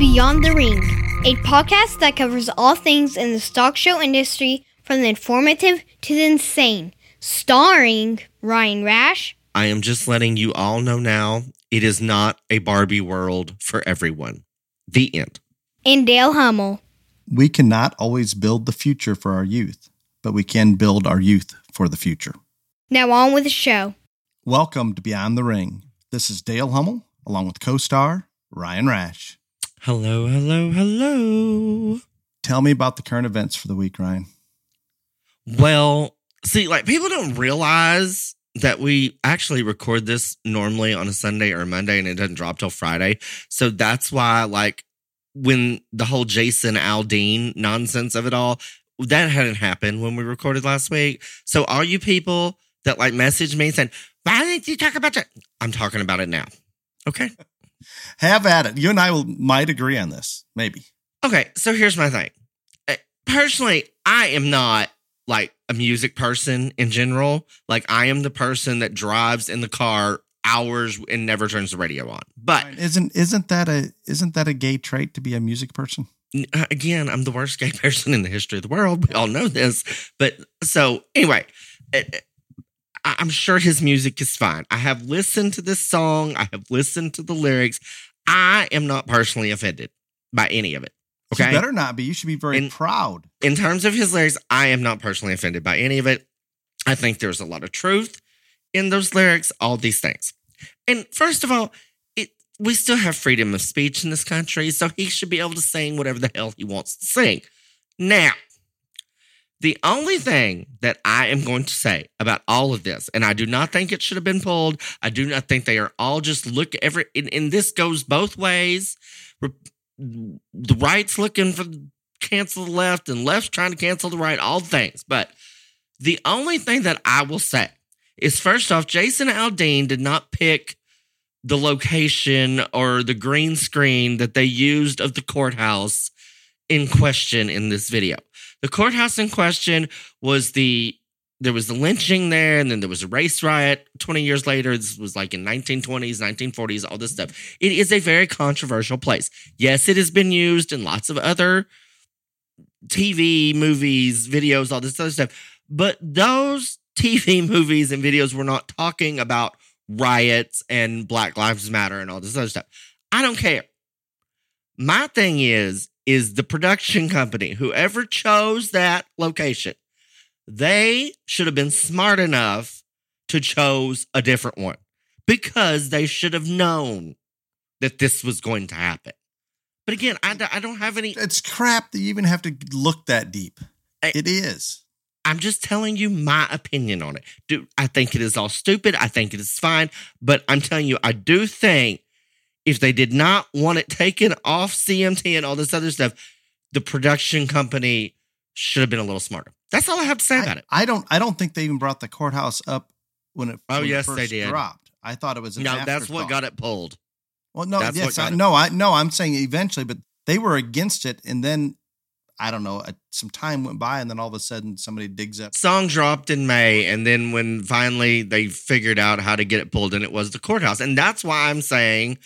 Beyond the Ring, a podcast that covers all things in the stock show industry from the informative to the insane. Starring Ryan Rash. I am just letting you all know now it is not a Barbie world for everyone. The end. And Dale Hummel. We cannot always build the future for our youth, but we can build our youth for the future. Now on with the show. Welcome to Beyond the Ring. This is Dale Hummel, along with co star Ryan Rash. Hello, hello, hello. Tell me about the current events for the week, Ryan. Well, see, like people don't realize that we actually record this normally on a Sunday or a Monday and it doesn't drop till Friday. So that's why, like, when the whole Jason Aldean nonsense of it all, that hadn't happened when we recorded last week. So all you people that like message me saying, why didn't you talk about that? I'm talking about it now. Okay. Have at it. You and I will might agree on this, maybe. Okay, so here's my thing. Uh, Personally, I am not like a music person in general. Like I am the person that drives in the car hours and never turns the radio on. But Isn't isn't that a isn't that a gay trait to be a music person? uh, again, I'm the worst gay person in the history of the world. We all know this. But so anyway, uh, I- I'm sure his music is fine. I have listened to this song. I have listened to the lyrics. I am not personally offended by any of it. Okay. You better not be. You should be very And- proud. in terms of his lyrics, I am not personally offended by any of it. I think there's a lot of truth in those lyrics, all these things. And first of all, it we still have freedom of speech in this country, so he should be able to sing whatever the hell he wants to sing. Now, the only thing that I am going to say about all of this, and I do not think it should have been pulled. I do not think they are all just look every and, and this goes both ways. The right's looking for cancel the left and left's trying to cancel the right, all things. But the only thing that I will say is first off, Jason Aldean did not pick the location or the green screen that they used of the courthouse in question in this video. The courthouse in question was the there was the lynching there, and then there was a race riot 20 years later. This was like in 1920s, 1940s, all this stuff. It is a very controversial place. Yes, it has been used in lots of other TV, movies, videos, all this other stuff. But those TV, movies, and videos were not talking about riots and Black Lives Matter and all this other stuff. I don't care. My thing is, is the production company, whoever chose that location, they should have been smart enough to chose a different one because they should have known that this was going to happen. But again, I don't have any. It's crap that you even have to look that deep. I- It is. I'm just telling you my opinion on it. Do I think it is all stupid? I think it is fine, but I'm telling you, I do think if they did not want it taken off CMT and all this other stuff, the production company should have been a little smarter. That's all I have to say about it. I don't. I don't think they even brought the courthouse up when it. Oh, when it yes, they first did. Dropped. I thought it was. No, that's what got it pulled. Well, no, that's yes, I, it. no, I no, I'm saying eventually, but they were against it, and then I don't know. some time went by, and then all of a sudden, somebody digs up. Song dropped in May, and then when finally they figured out how to get it pulled, and it was the courthouse, and that's why I'm saying it-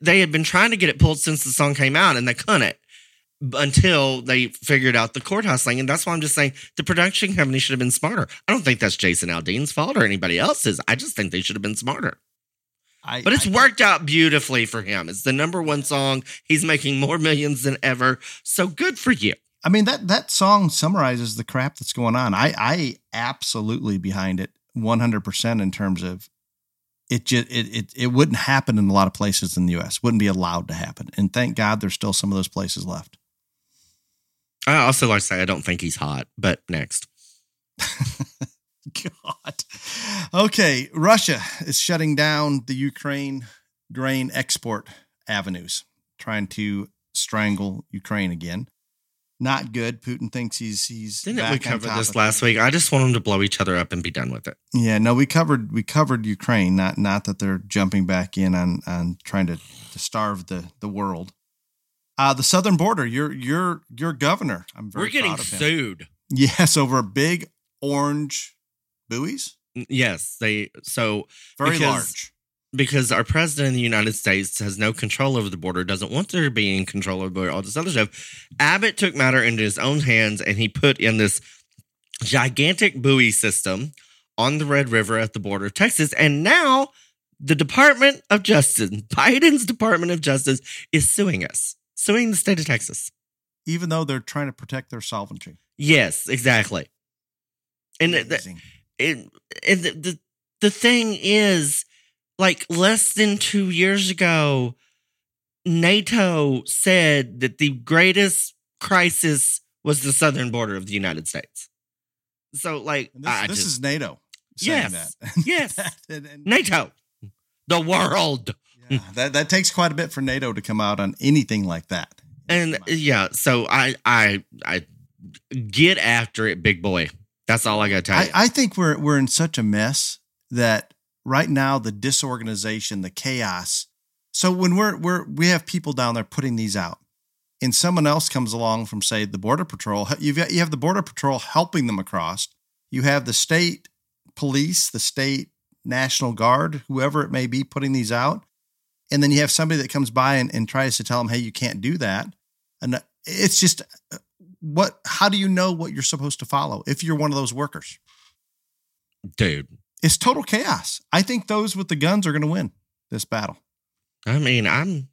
they had been trying to get it pulled since the song came out, and they couldn't until they figured out the courthouse thing. And that's why I'm just saying the production company should have been smarter. I don't think that's Jason Aldean's fault or anybody else's. I just think they should have been smarter. I, But it's I- worked out beautifully for him. It's the number one song. He's making more millions than ever. So good for you. I mean that that song summarizes the crap that's going on. I I absolutely behind it 100 percent in terms of it just it, it it wouldn't happen in a lot of places in the U.S. Wouldn't be allowed to happen, and thank God there's still some of those places left. I also like to say I don't think he's hot, but next. God. Okay, Russia is shutting down the Ukraine grain export avenues, trying to strangle Ukraine again. Not good. Putin thinks he's he's. Didn't we cover this last week? I just want them to blow each other up and be done with it. Yeah, no, we covered we covered Ukraine. Not not that they're jumping back in on on trying to, to starve the the world. Uh, the southern border. Your your your governor. I'm very We're getting proud of him. sued. Yes, over big orange buoys. Yes, they so Very large. Because our president of the United States has no control over the border, doesn't want there to be in control over border, all this other stuff. Abbott took matter into his own hands and he put in this gigantic buoy system on the Red River at the border of Texas. And now the Department of Justice, Biden's Department of Justice, is suing us, suing the state of Texas. Even though they're trying to protect their sovereignty. Yes, exactly. And the, and, and the, the the thing is, like less than two years ago, NATO said that the greatest crisis was the southern border of the United States. So, like, And this, I this just, is NATO saying Yes. that. Yes. and, and- NATO, the world. yeah, that, that takes quite a bit for NATO to come out on anything like that. And yeah, so I I I get after it, big boy. That's all I gotta tell I, you. I think we're we're in such a mess that right now the disorganization, the chaos. So when we're we're we have people down there putting these out, and someone else comes along from say the border patrol. You've got you have the border patrol helping them across. You have the state police, the state national guard, whoever it may be, putting these out, and then you have somebody that comes by and, and tries to tell them, "Hey, you can't do that." And it's just uh, what? How do you know what you're supposed to follow if you're one of those workers? Dude. It's total chaos. I think those with the guns are going to win this battle. I mean, I'm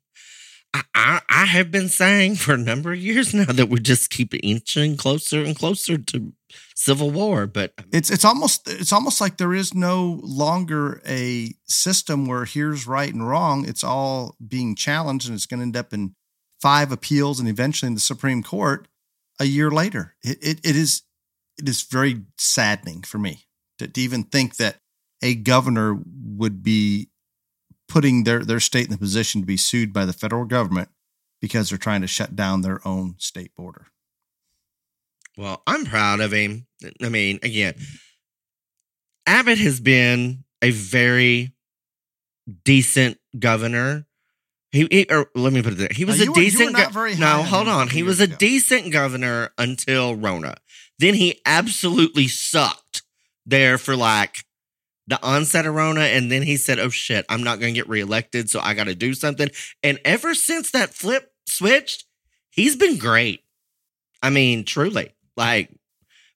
I, I I have been saying for a number of years now that we just keep inching closer and closer to civil war. But um, It's it's almost it's almost like there is no longer a system where here's right and wrong. It's all being challenged, and it's going to end up in five appeals and eventually in the Supreme Court a year later. It it, it is it is very saddening for me to, to even think that a governor would be putting their their state in the position to be sued by the federal government because they're trying to shut down their own state border. well, I'm proud of him. I mean, again, Abbott has been a very decent governor. He, he or let me put it there. He was Now, a were- decent. go- no, hold on. He was years a ago. decent governor until Rona. Then he absolutely sucked there for like the onset of Rona, and then he said, "Oh shit, I'm not going to get reelected, so I got to do something." And ever since that flip switched, he's been great. I mean, truly, like,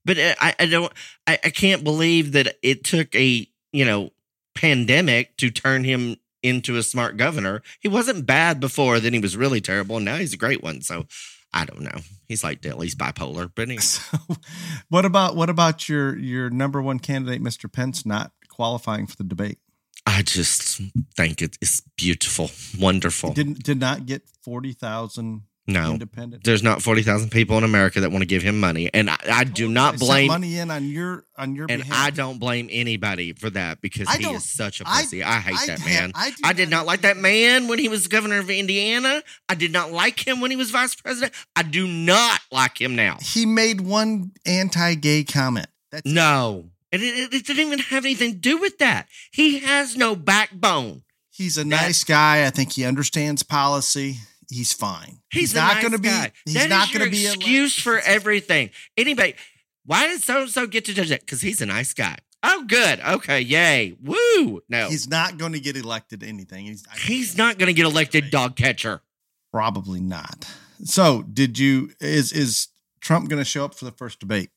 but uh, I, I don't, I, I can't believe that it took a you know pandemic to turn him into a smart governor. He wasn't bad before, then he was really terrible, and now he's a great one. So I don't know. He's like least bipolar, but anyway. So, what about what about your your number one candidate, Mr. Pence, not qualifying for the debate? I just think it is beautiful, wonderful. He didn't did not get forty thousand No, independent. there's not forty thousand people in America that want to give him money, and I, I do not blame. money in on your on your And behalf. I don't blame anybody for that because I he is such a pussy. I, hate I that ha- man. I I did not like that man when he was governor of Indiana. I did not like him when he was vice president. I do not like him now. He made one anti-gay comment. That's No. And it, it, didn't even have anything to do with that. He has no backbone. He's a That- nice guy. I think he understands policy. He's fine. He's, not nice going to be. guy. He's That not going to be excuse for everything. Anybody, why did so and so get to judge that? Because he's a nice guy. Oh, good. Okay, yay. Woo. No, he's, He's not going to get elected to anything. He's, I- not going to get elected dog catcher. Probably not. So, did you? Is is Trump going to show up for the first debate?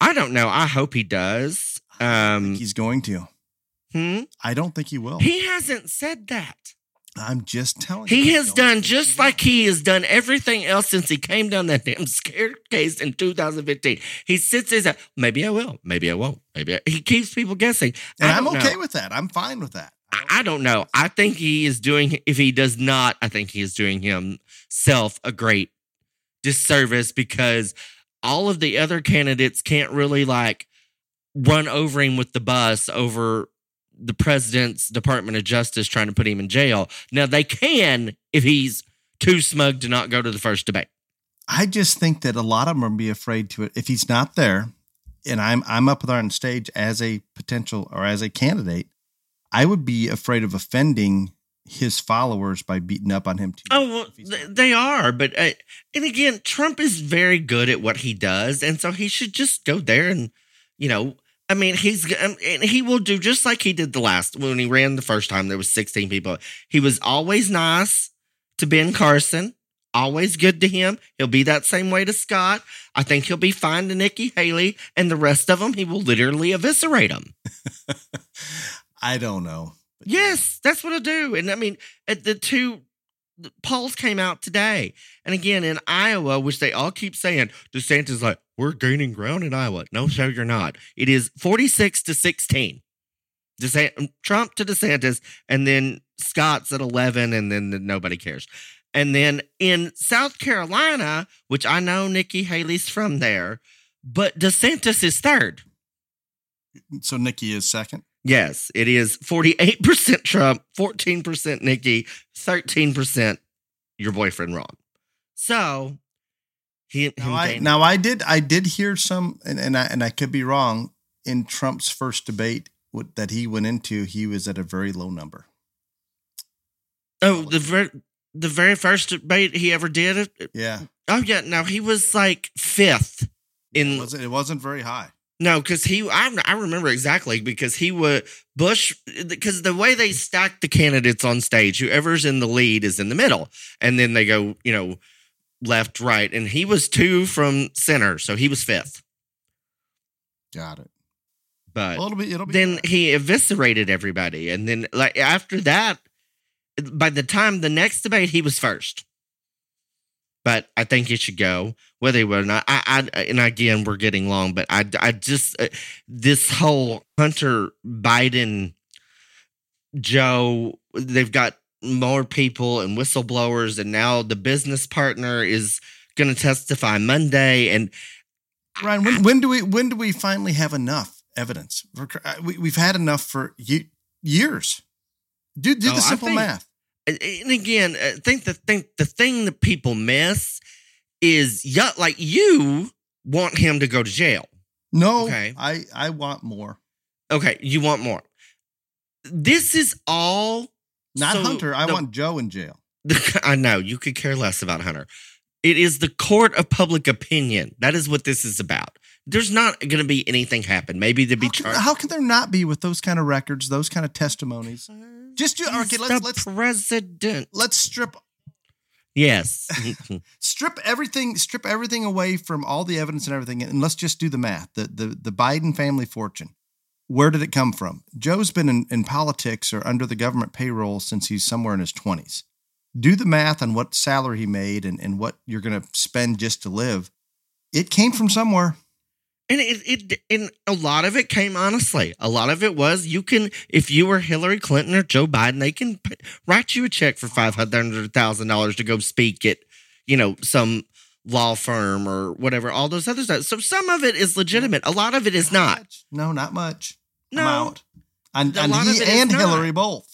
I don't know. I hope he does. I Um, think he's going to. hmm? I don't think he will. He hasn't said that. I'm just telling you. He has done just like he has done everything else since he came down that damn staircase in 2015. He sits his, maybe I will, maybe I won't, maybe I, he keeps people guessing. and I'm okay know. with that. I'm fine with that. I, I don't know. I think he is doing, if he does not, I think he is doing himself a great disservice because all of the other candidates can't really like run over him with the bus over the president's Department of Justice trying to put him in jail. Now they can if he's too smug to not go to the first debate. I just think that a lot of them are be afraid to it if he's not there, and I'm I'm up there on stage as a potential or as a candidate. I would be afraid of offending his followers by beating up on him too. Oh, well, if he's th- not. they are, but uh, and again, Trump is very good at what he does, and so he should just go there and you know I mean, he's um, and he will do just like he did the last when he ran the first time. There was 16 people. He was always nice to Ben Carson, always good to him. He'll be that same way to Scott. I think he'll be fine to Nikki Haley, and the rest of them, he will literally eviscerate them. I don't know. Yes, that's what I do. And I mean, at the two polls came out today. And again, in Iowa, which they all keep saying, DeSantis like, we're gaining ground in Iowa. No, sir, you're not. It is 46 to 16. DeSantis, um, Trump to DeSantis, and then Scott's at 11, and then the, nobody cares. And then in South Carolina, which I know Nikki Haley's from there, but DeSantis is third. So Nikki is second. Yes, it is 48% Trump, 14% Nikki, 13% your boyfriend Ron. So he Now I, now I did I did hear some and, and I and I could be wrong in Trump's first debate what- that he went into he was at a very low number. oh the very the very first debate he ever did it. Yeah, Oh yeah, no, he was like fifth it in wasn't, it wasn't very high. No because he I I remember exactly because he would Bush because the way they stack the candidates on stage, whoever's in the lead is in the middle, and then they go you know left right, and he was two from center, so he was fifth. Got it. But Well, it'll be it'll be then he eviscerated everybody and then like after that by the time the next debate he was first but i think it should go whether he would or not i, I and again we're getting long but i i just uh, this whole hunter biden joe they've got more people and whistleblowers and now the business partner is going to testify monday and Ryan, when, when do we when do we finally have enough evidence? We, we've had enough for ye- years. Do do Oh, the simple think- math. And again, I think the thing the thing that people miss is yeah, like you want him to go to jail. No, Okay. I I want more. Okay, you want more. This is all Not so Hunter. I the- want Joe in jail. I know you could care less about Hunter. It is the court of public opinion. That is what this is about. There's not going to be anything happen. Maybe to be How can, charged. how can there not be with those kind of records, those kind of testimonies? Uh, Just do okay. Let's let's president. let's strip Yes. strip everything strip everything away from all the evidence and everything, and let's just do the math. The the the Biden family fortune. Where did it come from? Joe's been in, in politics or under the government payroll since he's somewhere in his twenties. Do the math on what salary he made and, and what you're going to spend just to live. It came from somewhere. And it, it and a lot of it came honestly. A lot of it was you can if you were Hillary Clinton or Joe Biden, they can write you a check for five hundred thousand dollars to go speak at you know some law firm or whatever. All those other stuff. So some of it is legitimate. A lot of it is not. much. No, not much. I'm No. out. And, and he and not. Hillary both.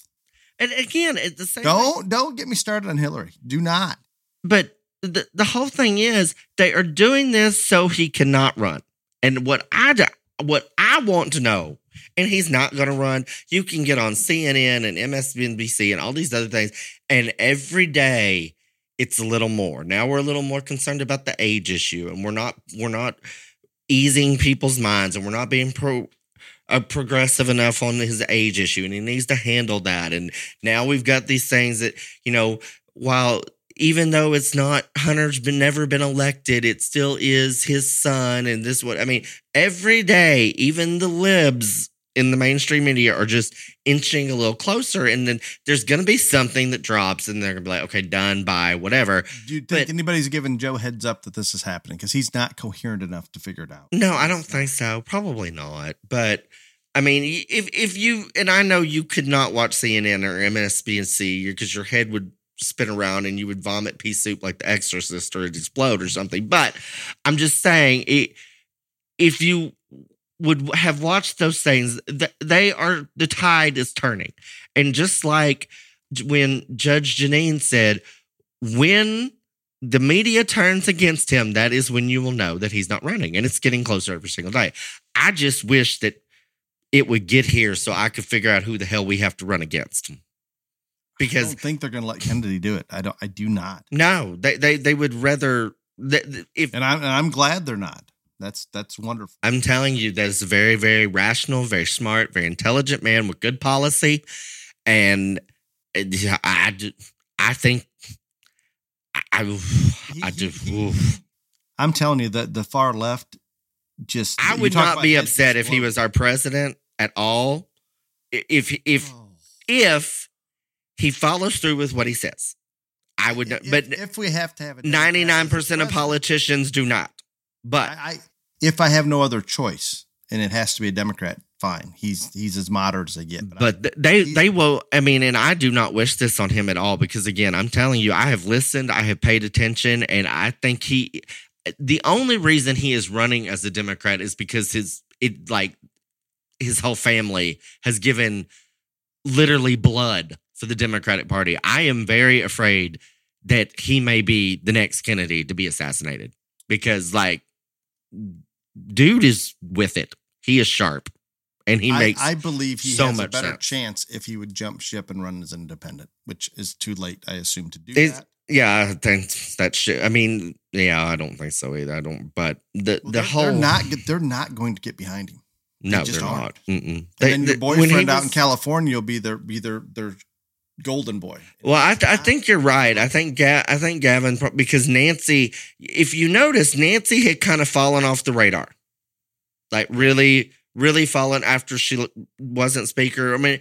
And again, it's the same. Don't don't get me started on Hillary. Do not. But the the whole thing is they are doing this so he cannot run. And what I do- what I want to know, and he's not going to run. You can get on CNN and MSNBC and all these other things, and every day it's a little more. Now we're a little more concerned about the age issue, and we're not we're not easing people's minds, and we're not being pro. Uh, progressive enough on his age issue, and he needs to handle that. And now we've got these things that you know, while even though it's not Hunter's been never been elected, it still is his son. And this what I mean, every day, even the libs in the mainstream media are just inching a little closer. And then there's gonna be something that drops, and they're gonna be like, okay, done by whatever. Do you think But- anybody's given Joe heads up that this is happening? Because he's not coherent enough to figure it out. No, I don't think so. Probably not. But I mean, if if you and I know you could not watch CNN or MSNBC because your head would spin around and you would vomit pea soup like The Exorcist or it'd explode or something. But I'm just saying, it, if you would have watched those things, they are the tide is turning, and just like when Judge Jeanine said, when the media turns against him, that is when you will know that he's not running. And it's getting closer every single day. I just wish that it would get here so I could figure out who the hell we have to run against. I Because don't think they're going to let Kennedy do it. I don't. I do not. no, they they, they would rather if And I'm and I'm glad they're not. That's that's wonderful. I'm telling you, that is a very, very rational, very smart, very intelligent man with good policy. And eh, I, I, I think I, I, just. oof. I'm telling you that the far left just. I would not be upset if he was our president at all. If if Oh. if he follows through with what he says, I would. Not, If- but if we have to have a Democrat ninety nine percent of politicians do not. But I, I if I have no other choice and it has to be a Democrat, fine. He's he's as moderate as they get. I- but th- they they will i mean and i do not wish this on him at all because again i'm telling you i have listened i have paid attention and i think he the only reason he is running as a democrat is because his it like his whole family has given literally blood for the democratic party i am very afraid that he may be the next kennedy to be assassinated because like dude is with it he is sharp and he I, makes I believe he so has a better sense. chance if he would jump ship and run as an independent, which is too late, I assume, to do Is- that. Yeah, I think that shit. I mean, yeah, I don't think so either. I don't. But the Well, the whole they're not they're not going to get behind him. no, just they're aren't. not. Mm-mm. And They- then your they- boyfriend out in California will be their be their their golden boy. Well, I, th- I think you're right. I think Ga- I think Gavin because Nancy, if you notice, Nancy had kind of fallen off the radar, like really, really fallen after she wasn't speaker. I mean,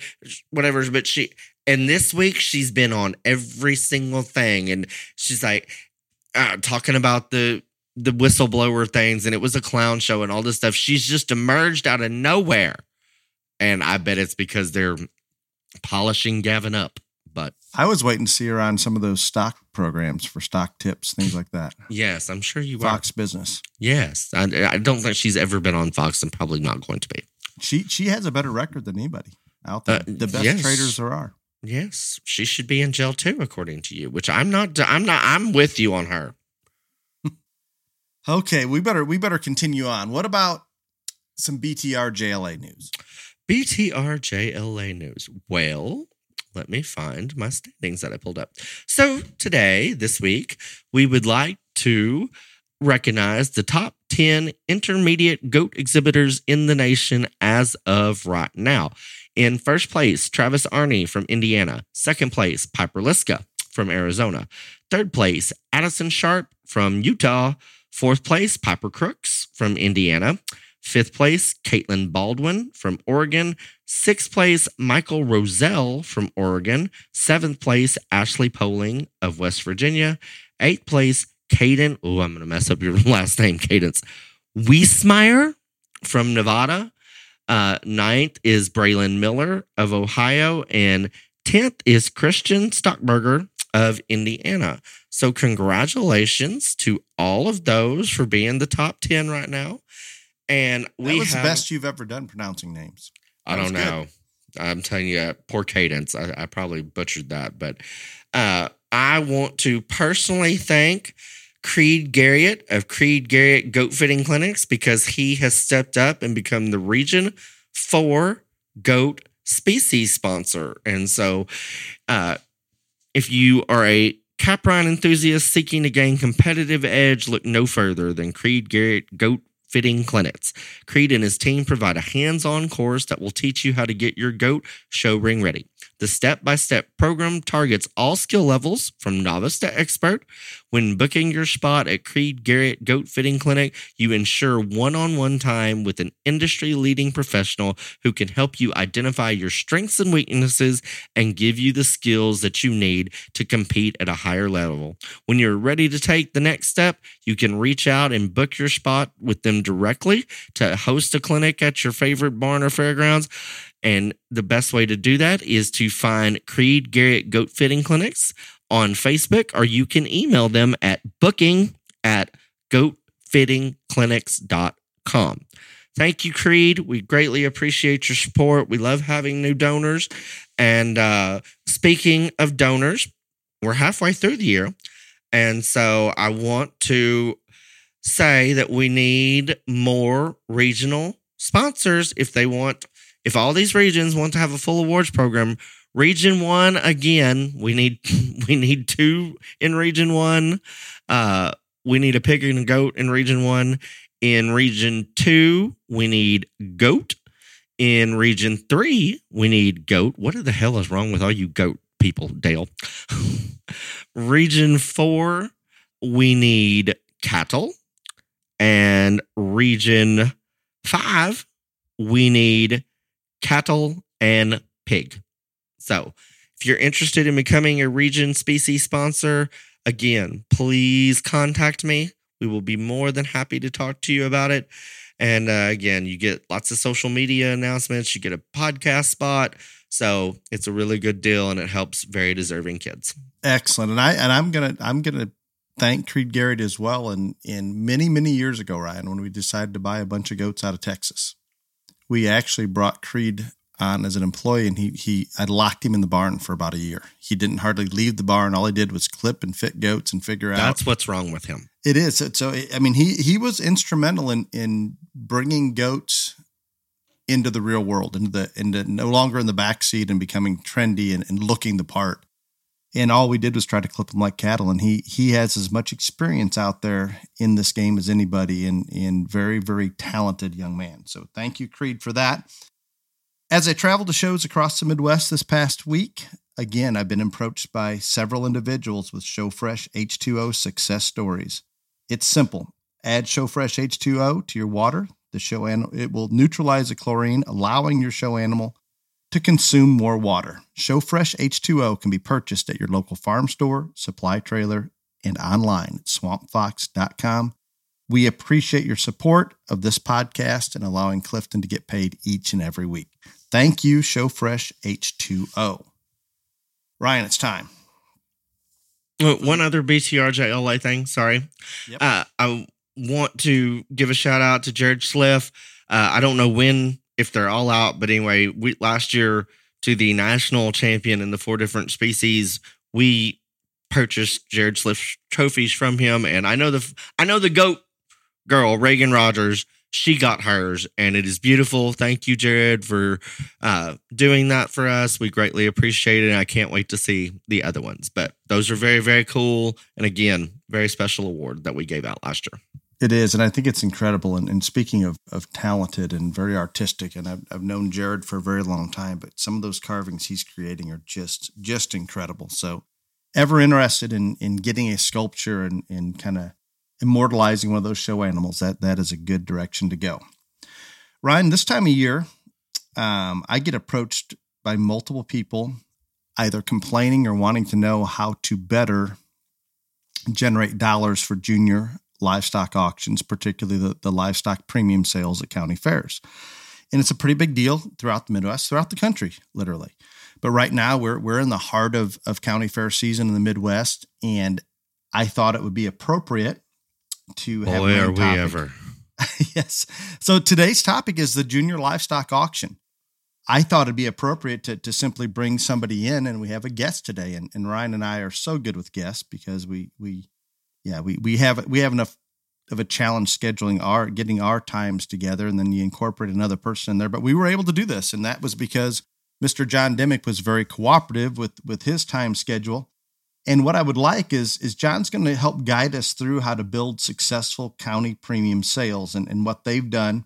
whatever. But she and this week she's been on every single thing, and she's like uh, talking about the the whistleblower things, and it was a clown show and all this stuff. She's just emerged out of nowhere, and I bet it's because they're polishing Gavin up. But I was waiting to see her on some of those stock programs for stock tips, things like that. Yes, I'm sure you are. Fox Business. Yes, I, I don't think she's ever been on Fox, and probably not going to be. She she has a better record than anybody out there. Uh, the best yes. traders there are. Yes, she should be in jail too, according to you. Which I'm not. I'm not. I'm with you on her. Okay, we better we better continue on. What about some BTR JLA news? BTR JLA news. Well, let me find my standings that I pulled up. So today, this week, we would like to recognize the top 10 intermediate goat exhibitors in the nation as of right now. In first place, Travis Arney from Indiana. Second place, Piper Liska from Arizona. Third place, Addison Sharp from Utah. Fourth place, Piper Crooks from Indiana. Fifth place, Caitlin Baldwin from Oregon. Sixth place, Michael Roselle from Oregon. Seventh place, Ashley Poling of West Virginia. Eighth place, Caden. Oh, I'm going to mess up your last name, Cadence. Wiesmeyer from Nevada. Uh, ninth is Braylon Miller of Ohio. And tenth is Christian Stockberger of Indiana. So, congratulations to all of those for being the top 10 right now. And we that was have, the best you've ever done pronouncing names. I That was don't good. know. I'm telling you, poor cadence. I, I probably butchered that, but uh, I want to personally thank Creed Garrett of Creed Garrett Goat Fitting Clinics because he has stepped up and become the Region Four Goat Species sponsor. And so, uh, if you are a Caprine enthusiast seeking to gain competitive edge, look no further than Creed Garrett Goat Fitting Clinics. Creed and his team provide a hands on course that will teach you how to get your goat show ring ready. The step by step program targets all skill levels from novice to expert. When booking your spot at Creed Garrett Goat Fitting Clinic, you ensure one on one time with an industry leading professional who can help you identify your strengths and weaknesses and give you the skills that you need to compete at a higher level. When you're ready to take the next step, you can reach out and book your spot with them directly to host a clinic at your favorite barn or fairgrounds. And the best way to do that is to find Creed Garrett Goat Fitting Clinics on Facebook, or you can email them at booking at goatfittingclinics.com. Thank you, Creed. We greatly appreciate your support. We love having new donors. And uh, speaking of donors, we're halfway through the year. And so I want to say that we need more regional sponsors if they want, if all these regions want to have a full awards program. Region one, again, we need we need two in region one. Uh, we need a pig and a goat in region one. In region two, we need goat. In region three, we need goat. What the hell is wrong with all you goat people, Dale? region four, we need cattle. And region five, we need cattle and pig. So if you're interested in becoming a region species sponsor, again, please contact me. We will be more than happy to talk to you about it. And uh, again, you get lots of social media announcements, you get a podcast spot. So it's a really good deal and it helps very deserving kids. Excellent. And I and I'm gonna I'm gonna thank Creed Garrett as well. And in many, many years ago, Ryan, when we decided to buy a bunch of goats out of Texas, we actually brought Creed on as an employee and he he I locked him in the barn for about a year. He didn't hardly leave the barn. All he did was clip and fit goats and figure That's out. That's what's wrong with him. It is. So, so I mean he he was instrumental in in bringing goats into the real world, into the into no longer in the back seat and becoming trendy and, and looking the part. And all we did was try to clip them like cattle. And he he has as much experience out there in this game as anybody, and and very very talented young man. So thank you, Creed, for that. As I traveled to shows across the Midwest this past week, again, I've been approached by several individuals with ShowFresh H2O success stories. It's simple. Add ShowFresh H2O to your water. The show animal it will neutralize the chlorine, allowing your show animal to consume more water. ShowFresh H2O can be purchased at your local farm store, supply trailer, and online at swampfox.com. We appreciate your support of this podcast and allowing Clifton to get paid each and every week. Thank you, ShowFresh H2O. Ryan, it's time. Uh, one other BTRJ thing. Sorry. Yep. Uh, I want to give a shout out to Jared Sliff. Uh, I don't know when, if they're all out, but anyway, we last year to the national champion in the four different species, we purchased Jared Schliff trophies from him, and I know the I know the goat girl Reagan Rogers. She got hers, and it is beautiful. Thank you, Jared, for uh, doing that for us. We greatly appreciate it. And I can't wait to see the other ones. But those are very, very cool. And again, very special award that we gave out last year. It is, and I think it's incredible. And, and speaking of, of talented and very artistic, and I've, I've known Jared for a very long time, but some of those carvings he's creating are just just incredible. So, ever interested in in getting a sculpture and and kind of immortalizing one of those show animals, that that is a good direction to go. Ryan, this time of year, um, I get approached by multiple people, either complaining or wanting to know how to better generate dollars for junior livestock auctions, particularly the, the livestock premium sales at county fairs. And it's a pretty big deal throughout the Midwest, throughout the country, literally. But right now we're we're in the heart of, of county fair season in the Midwest, and I thought it would be appropriate to have Boy, are one we ever. yes. So today's topic is the junior livestock auction. I thought it'd be appropriate to, to simply bring somebody in, and we have a guest today. And, and Ryan and I are so good with guests because we we yeah we we have we have enough of a challenge scheduling our getting our times together, and then you incorporate another person in there. But we were able to do this, and that was because Mr. John Dimick was very cooperative with with his time schedule. And what I would like is is John's going to help guide us through how to build successful county premium sales and, and what they've done.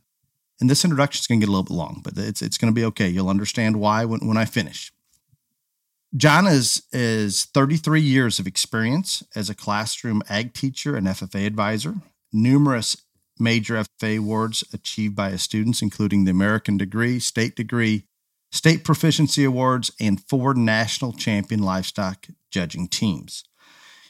And this introduction is going to get a little bit long, but it's it's going to be okay. You'll understand why when, when I finish. John is is 33 years of experience as a classroom ag teacher and FFA advisor. Numerous major FFA awards achieved by his students, including the American Degree, State Degree, State Proficiency Awards, and four national champion livestock judging teams.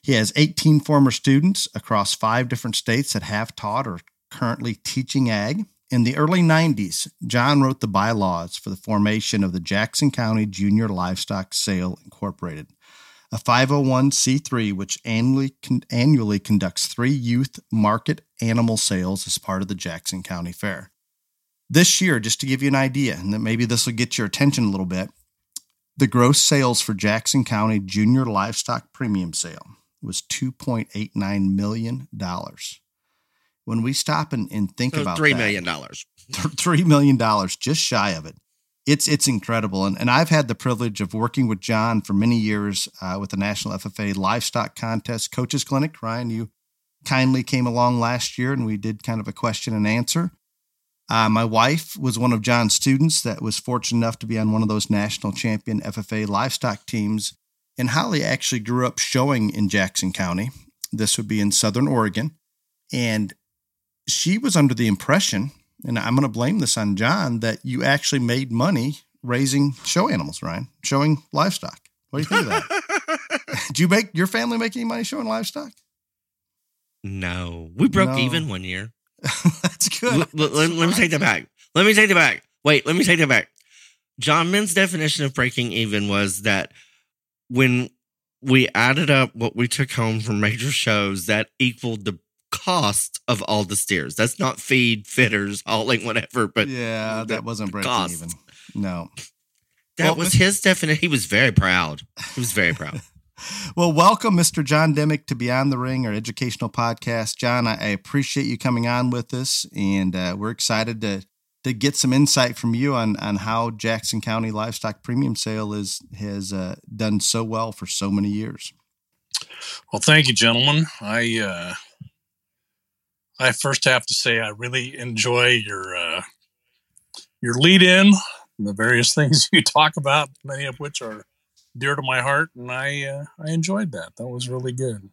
He has 18 former students across five different states that have taught or currently teaching ag. In the early 90s, John wrote the bylaws for the formation of the Jackson County Junior Livestock Sale Incorporated, a 501c3 which annually, annually conducts three youth market animal sales as part of the Jackson County Fair. This year, just to give you an idea, and that maybe this will get your attention a little bit, the gross sales for Jackson County Junior Livestock Premium Sale was $2.89 million. When we stop and, and think So about three million dollars. three million dollars, just shy of it. It's it's incredible, and and I've had the privilege of working with John for many years uh, with the National FFA Livestock Contest Coaches Clinic. Ryan, you kindly came along last year and we did kind of a question and answer. Uh, my wife was one of John's students that was fortunate enough to be on one of those national champion FFA livestock teams. And Holly actually grew up showing in Jackson County. This would be in Southern Oregon. And she was under the impression, and I'm going to blame this on John, that you actually made money raising show animals, Ryan, showing livestock. What do you think of that? Did you make your family make any money showing livestock? No, we broke No. even one year. That's good. L- let, let me take that back. Let me take that back. Wait, let me take that back. John Min's definition of breaking even was that when we added up what we took home from major shows, that equaled the cost of all the steers. That's not feed, fitters, hauling, whatever, but yeah, that wasn't breaking cost. even. No. that Well, was Mr. his definition. He was very proud. He was very proud. Well, welcome, Mr. John Dimick, to Beyond the Ring, our educational podcast. John, I, I appreciate you coming on with us, and uh, we're excited to to get some insight from you on on how Jackson County livestock premium sale is has uh, done so well for so many years. Well, thank you, gentlemen. I uh, I first have to say I really enjoy your uh, your lead in, the various things you talk about, many of which are dear to my heart, and I uh, I enjoyed that. That was really good.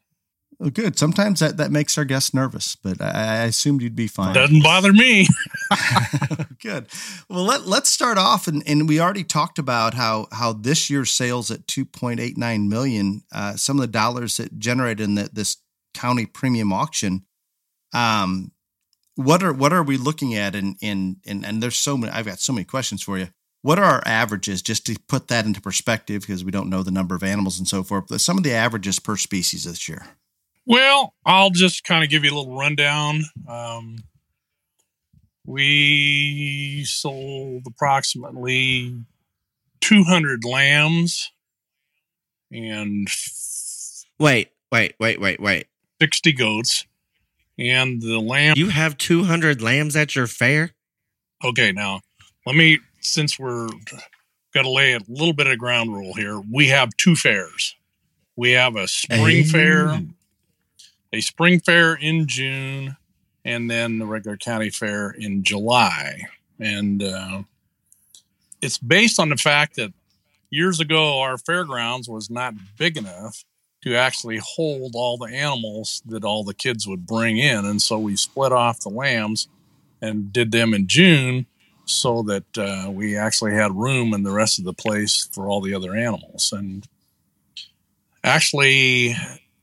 Well, good. Sometimes that, that makes our guests nervous, but I, I assumed you'd be fine. Doesn't bother me. Good. Well, let, let's start off, and, and we already talked about how how this year's sales at two point eight nine million, uh, some of the dollars that generated in the, this county premium auction. Um, what are what are we looking at? And and and and there's so many. I've got so many questions for you. What are our averages, just to put that into perspective, because we don't know the number of animals and so forth. But some of the averages per species this year. Well, I'll just kind of give you a little rundown. Um, we sold approximately 200 lambs and Wait, wait, wait, wait, wait. 60 goats. And the lamb. You have 200 lambs at your fair? Okay, now let me, since we're got to lay a little bit of ground rule here, we have two fairs. We have a spring fair, a spring fair in June, and then the regular county fair in July. And uh, it's based on the fact that years ago our fairgrounds was not big enough to actually hold all the animals that all the kids would bring in. And so we split off the lambs and did them in June so that uh, we actually had room in the rest of the place for all the other animals. And actually,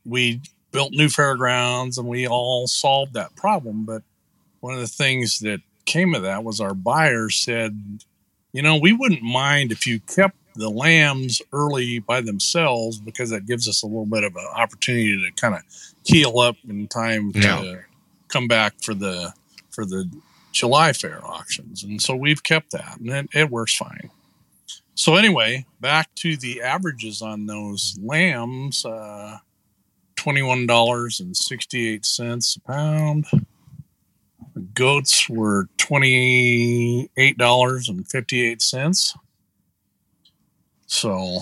we built new fairgrounds and we all solved that problem. But one of the things that came of that was our buyers said, you know, we wouldn't mind if you kept the lambs early by themselves because that gives us a little bit of an opportunity to kind of heal up in time yeah. to come back for the for the July fair auctions. And so we've kept that and it, it works fine. So anyway, back to the averages on those lambs, uh, $21.68 a pound. The goats were $28.58. So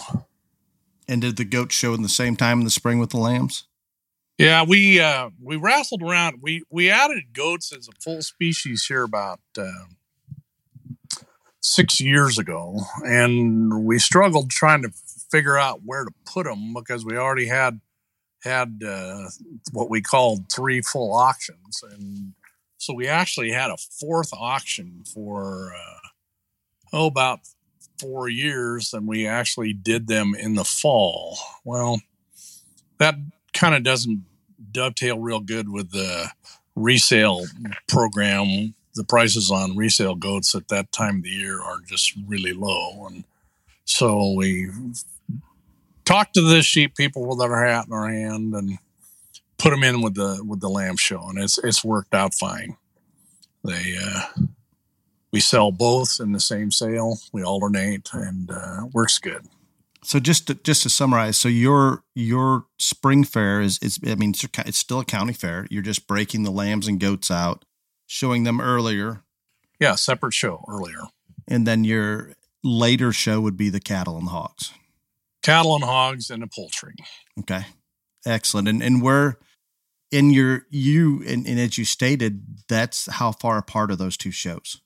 And did the goats show in the same time in the spring with the lambs? yeah, we uh, we wrestled around. We we added goats as a full species here about uh, six years ago, and we struggled trying to figure out where to put them because we already had had uh, what we called three full auctions, and so we actually had a fourth auction for uh, oh about four years, and we actually did them in the fall. Well, that kind of doesn't dovetail real good with the resale program. The prices on resale goats at that time of the year are just really low, and so we talked to the sheep people with our hat in our hand and put them in with the with the lamb show, and it's it's worked out fine. They uh, we sell both in the same sale. We alternate, and uh, works good. So just to, just to summarize, so your your spring fair is is I mean it's, it's still a county fair. You're just breaking the lambs and goats out, showing them earlier, Yeah, separate show earlier. and then your later show would be the cattle and the hogs. Cattle and hogs and the poultry. Okay, excellent. And and where in your you and, and as you stated, that's how far apart are those two shows?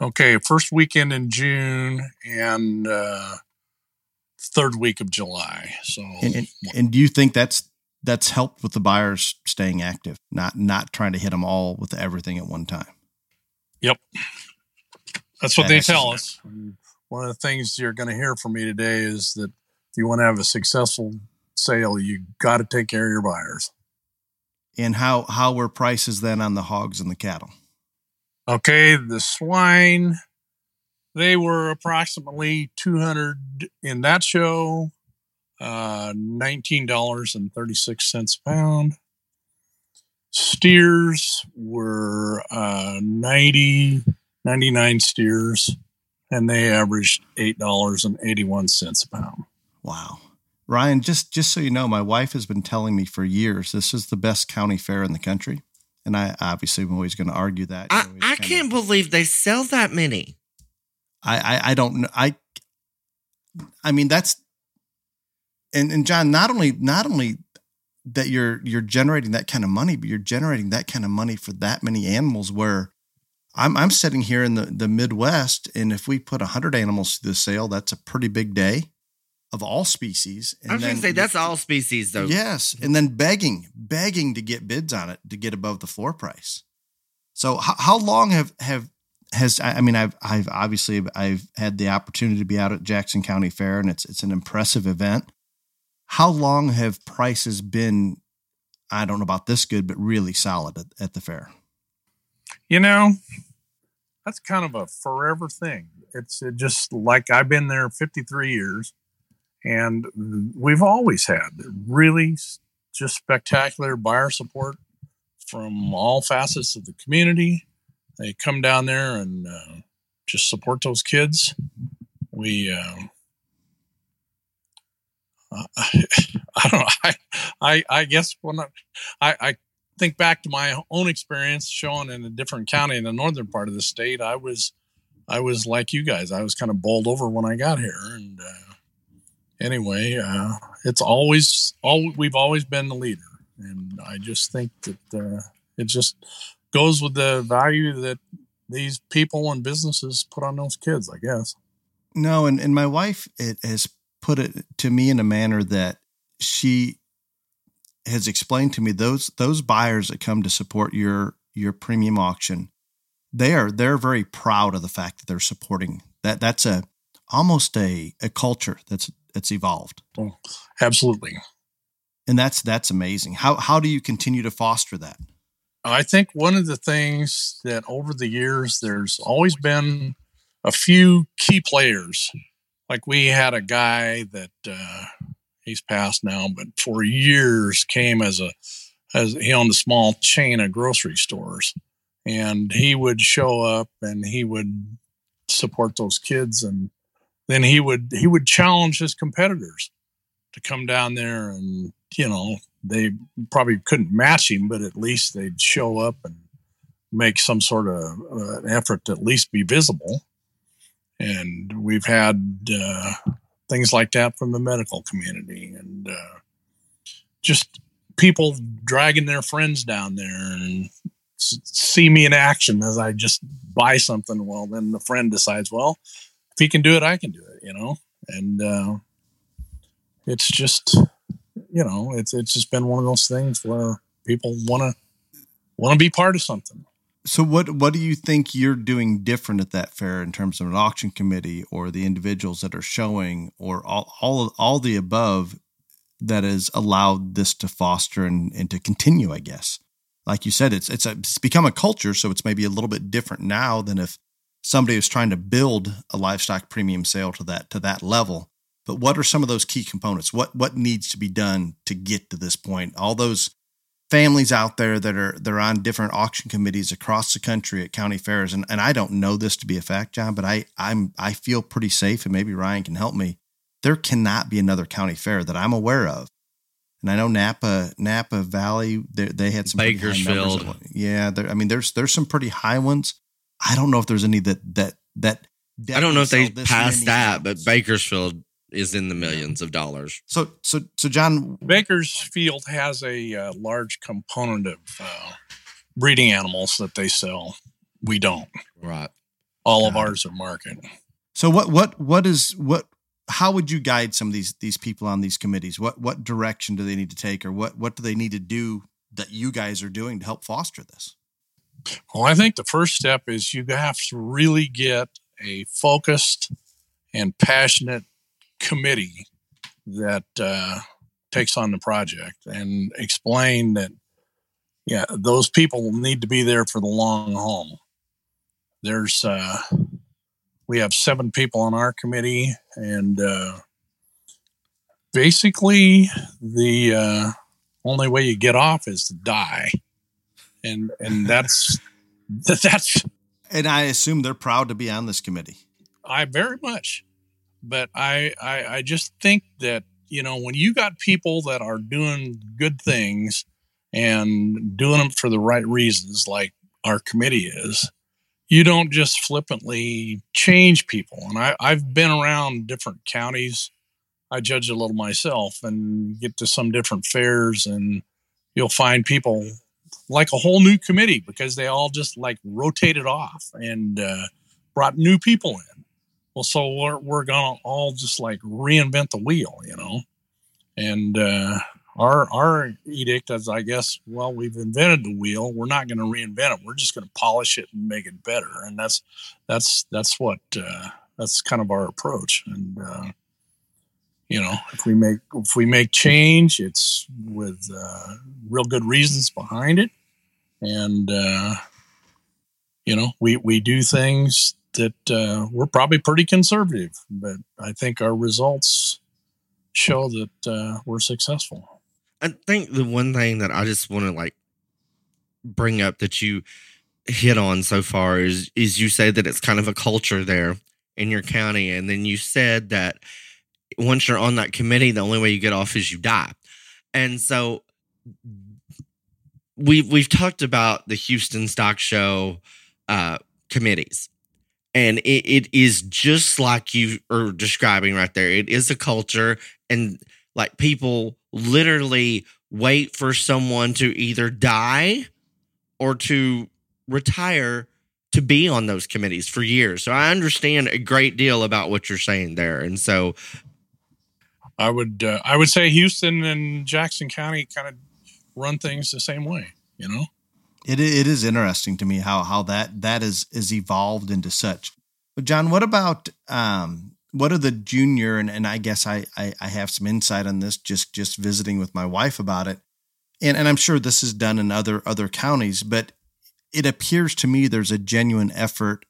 Okay, first weekend in June and uh, third week of July. So, and, and, and do you think that's that's helped with the buyers staying active, not not trying to hit them all with everything at one time? Yep, that's what they tell us. One of the things you're going to hear from me today is that if you want to have a successful sale, you got to take care of your buyers. And how how were prices then on the hogs and the cattle? Okay, the swine they were approximately 200 in that show, uh, $19.36 a pound. Steers were uh, 90, 99 steers, and they averaged $8.81 a pound. Wow. Ryan, just just so you know, my wife has been telling me for years this is the best county fair in the country, and I obviously am always going to argue that. I, I can't of, believe they sell that many. I, I I don't know. I I mean that's and and John, not only not only that you're you're generating that kind of money, but you're generating that kind of money for that many animals where I'm I'm sitting here in the, the Midwest, and if we put hundred animals to the sale, that's a pretty big day of all species. And I was going to say that's all species, though. Yes, and then begging, begging to get bids on it to get above the floor price. So how, how long have have has I mean I've I've obviously I've had the opportunity to be out at Jackson County Fair, and it's it's an impressive event. How long have prices been? I don't know about this good, but really solid at, at the fair. You know, that's kind of a forever thing. It's it just like I've been there 53 years and we've always had really just spectacular buyer support from all facets of the community. They come down there and uh, just support those kids. We, uh, I, I, don't know. I, I, I guess when I, I, I think back to my own experience showing in a different county in the northern part of the state, I was, I was like you guys. I was kind of bowled over when I got here, and uh, anyway, uh, it's always all we've always been the leader, and I just think that uh, it just goes with the value that these people and businesses put on those kids. I guess. No, and and my wife it has put it to me in a manner that she has explained to me those those buyers that come to support your your premium auction they are they're very proud of the fact that they're supporting that that's a almost a a culture that's it's evolved. Oh, absolutely. And that's that's amazing. How how do you continue to foster that? I think one of the things that over the years there's always been a few key players. Like we had a guy that uh, he's passed now, but for years came as a as he owned a small chain of grocery stores, and he would show up and he would support those kids and then he would he would challenge his competitors to come down there and you know they probably couldn't match him but at least they'd show up and make some sort of uh, effort to at least be visible and we've had uh, things like that from the medical community and uh, just people dragging their friends down there and see me in action as I just buy something. Well, then the friend decides, well, if he can do it, I can do it, you know? And uh, it's just, you know, it's, it's just been one of those things where people want to, want to be part of something. So what what do you think you're doing different at that fair in terms of an auction committee or the individuals that are showing or all all, all the above that has allowed this to foster and, and to continue, I guess? Like you said, it's it's, a, it's become a culture, so it's maybe a little bit different now than if somebody who's trying to build a livestock premium sale to that to that level. But what are some of those key components? What what needs to be done to get to this point? All those families out there that are they're on different auction committees across the country at county fairs, and, and I don't know this to be a fact, John, but I I'm I feel pretty safe, and maybe Ryan can help me. There cannot be another county fair that I'm aware of and I know Napa Napa Valley they, they had some Bakersfield. Yeah, I mean there's there's some pretty high ones. I don't know if there's any that that that. I don't know if they passed that, but Bakersfield is in the millions of dollars. So, so, so, John, Bakersfield has a uh, large component of uh, breeding animals that they sell. We don't. Right. All of ours are market. So, what, what, what is what? How would you guide some of these these people on these committees? What what direction do they need to take, or what what do they need to do that you guys are doing to help foster this? Well, I think the first step is you have to really get a focused and passionate committee that uh, takes on the project and explain that, yeah, those people need to be there for the long haul. There's, uh, we have seven people on our committee, and uh, basically, the uh, only way you get off is to die, and and that's that's. And I assume they're proud to be on this committee. I very much, but I, I I just think that you know when you got people that are doing good things and doing them for the right reasons, like our committee is, you don't just flippantly change people. And I, I've been around different counties. I judge a little myself and get to some different fairs, and you'll find people like a whole new committee because they all just like rotated off and uh, brought new people in. Well, so we're, we're going to all just like reinvent the wheel, you know? And uh, our, our edict is, I guess, well, we've invented the wheel. We're not going to reinvent it. We're just going to polish it and make it better. And that's, that's, that's what, uh, that's kind of our approach. And, uh, you know, if we make if we make change, it's with uh, real good reasons behind it, and uh, you know, we we do things that uh, we're probably pretty conservative, but I think our results show that uh, we're successful. I think the one thing that I just want to like bring up that you hit on so far is is you say that it's kind of a culture there in your county, and then you said that once you're on that committee, the only way you get off is you die. And so we've we've talked about the Houston Stock Show uh, committees, and it, it is just like you are describing right there. It is a culture, and like people literally wait for someone to either die or to retire to be on those committees for years. So I understand a great deal about what you're saying there. And so I would uh, I would say Houston and Jackson County kind of run things the same way. You know, it it is interesting to me how how that that is is evolved into such. But John, what about um, what are the junior and, and I guess I, I I have some insight on this just just visiting with my wife about it, and and I'm sure this is done in other other counties, but it appears to me there's a genuine effort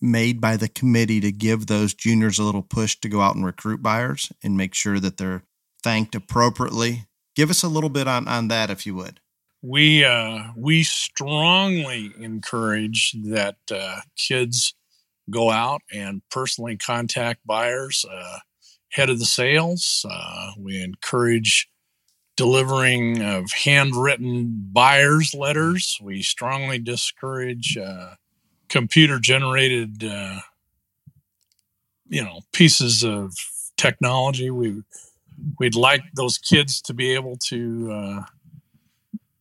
made by the committee to give those juniors a little push to go out and recruit buyers and make sure that they're thanked appropriately. Give us a little bit on, on that, if you would. We uh, we strongly encourage that uh, kids go out and personally contact buyers uh, head of the sales. Uh, we encourage delivering of handwritten buyers letters. We strongly discourage uh, computer generated uh, you know pieces of technology we we'd like those kids to be able to uh,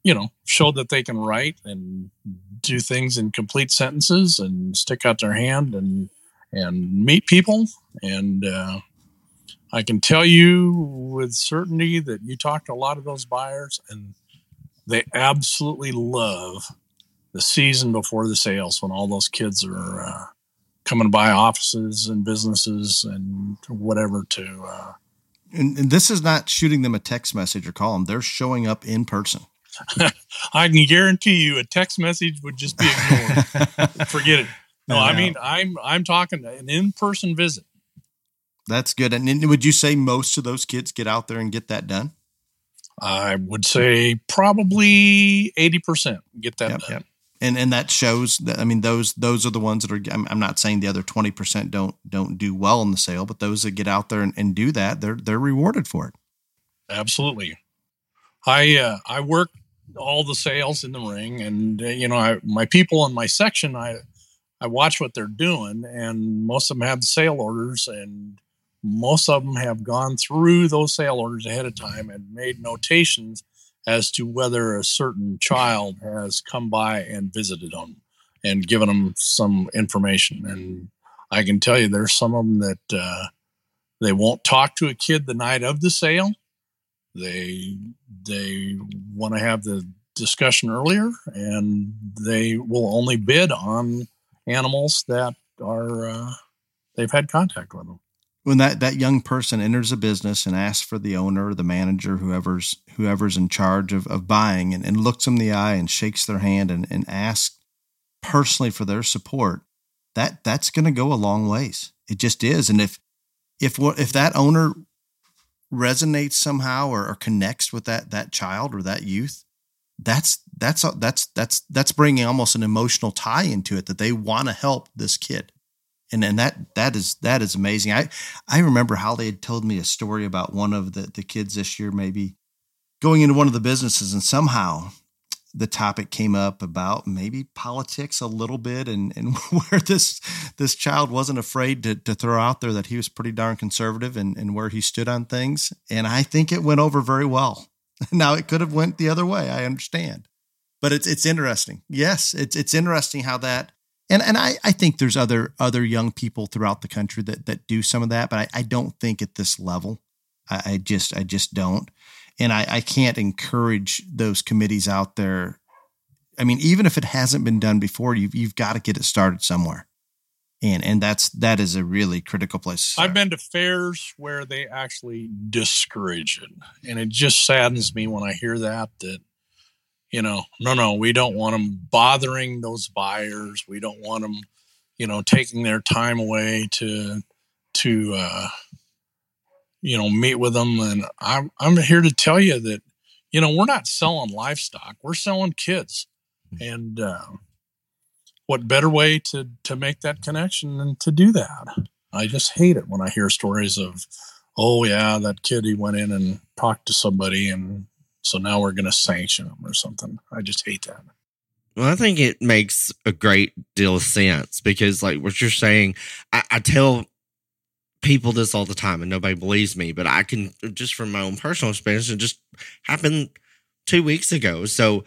you know show that they can write and do things in complete sentences and stick out their hand and and meet people and uh, i can tell you with certainty that you talk to a lot of those buyers and they absolutely love the season before the sales when all those kids are uh, coming by offices and businesses and whatever to. And, and, this is not shooting them a text message or call them; they're showing up in person. I can guarantee you, a text message would just be ignored. Forget it. No, I mean I'm I'm talking an in person visit. That's good. And would you say most of those kids get out there and get that done? I would say probably eighty percent get that yep, done. Yep and and that shows that I mean those those are the ones that are. I'm, I'm not saying the other twenty percent don't don't do well in the sale, but those that get out there and, and do that, they're they're rewarded for it. Absolutely, I uh, I work all the sales in the ring, and uh, you know I, my people in my section, I I watch what they're doing, and most of them have the sale orders, and most of them have gone through those sale orders ahead of time and made notations as to whether a certain child has come by and visited them and given them some information. And I can tell you, there's some of them that uh, they won't talk to a kid the night of the sale. They they want to have the discussion earlier, and they will only bid on animals that are uh, they've had contact with them when that that young person enters a business and asks for the owner the manager whoever's whoever's in charge of, of buying and, and looks them in the eye and shakes their hand and, and asks personally for their support that that's going to go a long ways. It just is. And if if if that owner resonates somehow or, or connects with that that child or that youth that's that's that's that's that's bringing almost an emotional tie into it that they want to help this kid and and that that is that is amazing. I I remember how they had told me a story about one of the the kids this year maybe going into one of the businesses and somehow the topic came up about maybe politics a little bit and and where this this child wasn't afraid to to throw out there that he was pretty darn conservative and and where he stood on things and I think it went over very well. Now it could have went the other way, I understand. But it's it's interesting. Yes, it's it's interesting how that and and I, I think there's other other young people throughout the country that that do some of that, but I, I don't think at this level. I, I just I just don't. And I, I can't encourage those committees out there. I mean, even if it hasn't been done before, you've you've got to get it started somewhere. And and that's that is a really critical place. I've been to fairs where they actually discourage it. And it just saddens me when I hear that that you know, no, no, we don't want them bothering those buyers. We don't want them, you know, taking their time away to, to, uh, you know, meet with them. And I'm, I'm here to tell you that, you know, we're not selling livestock, we're selling kids. Hmm. And, uh, what better way to, to make that connection than to do that? I just hate it when I hear stories of, oh yeah, that kid he went in and talked to somebody and so now we're going to sanction them or something. I just hate that. Well, I think it makes a great deal of sense because, like what you're saying, I, I tell people this all the time and nobody believes me, but I can just from my own personal experience, it just happened two weeks ago. So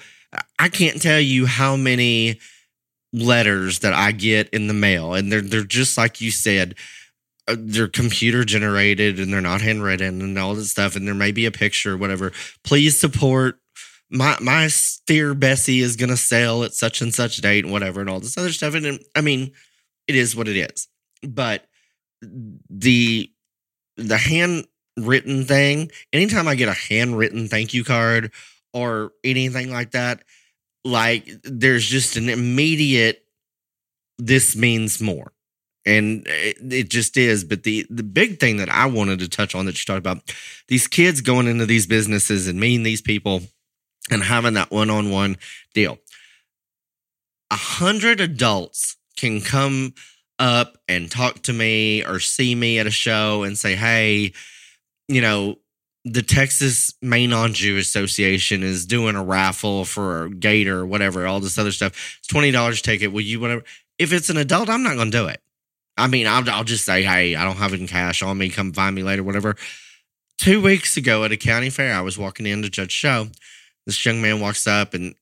I can't tell you how many letters that I get in the mail, and they're they're just like you said uh, they're computer generated and they're not handwritten and all this stuff and there may be a picture or whatever please support my my steer bessie is gonna sell at such and such date and whatever and all this other stuff. And i mean it is what it is. But the the handwritten thing anytime i get a handwritten thank you card or anything like that like there's just an immediate this means more and it, it, just is but the the big thing that i wanted to touch on that you talked about these kids going into these businesses and meeting these people and having that one-on-one deal a hundred adults can come up and talk to me or see me at a show and say hey you know the Texas Maine-Anjou Association is doing a raffle for a gator or whatever, all this other stuff. It's twenty dollars ticket. Will you whatever? If it's an adult, I'm not going to do it. I mean, I'll, I'll just say, hey, I don't have in cash on me. Come find me later, whatever. Two weeks ago at a county fair, I was walking in to judge show. This young man walks up, and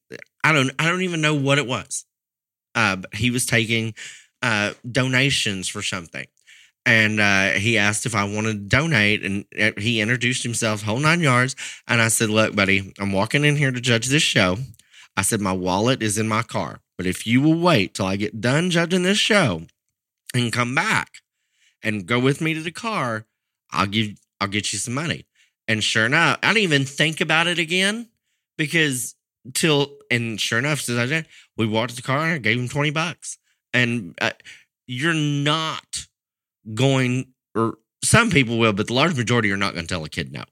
I don't, I don't even know what it was. Uh, but he was taking uh, donations for something, and uh, he asked if I wanted to donate, and uh, he introduced himself, whole nine yards. And I said, "Look, buddy, I'm walking in here to judge this show." I said, "My wallet is in my car, but if you will wait till I get done judging this show, and come back and go with me to the car, I'll give I'll get you some money. And sure enough, I didn't even think about it again because till and sure enough, since I did, we walked to the car and I gave him twenty bucks. And uh, you're not going, or some people will, but the large majority are not going to tell a kid no.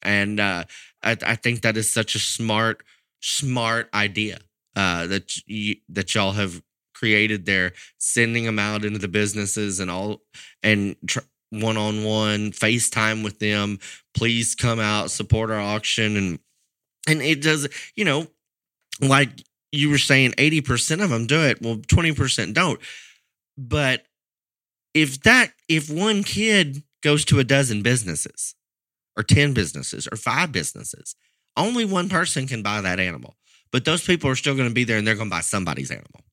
And uh, I, I, think that is such a smart, smart idea uh, that that y'all have created there, sending them out into the businesses and all, and one on one FaceTime with them. Please come out, support our auction, and and it does, you know, like you were saying, eighty percent of them do it. Well, twenty percent don't. But if that if one kid goes to a dozen businesses or 10 businesses or five businesses. Only one person can buy that animal. But those people are still going to be there and they're going to buy somebody's animal.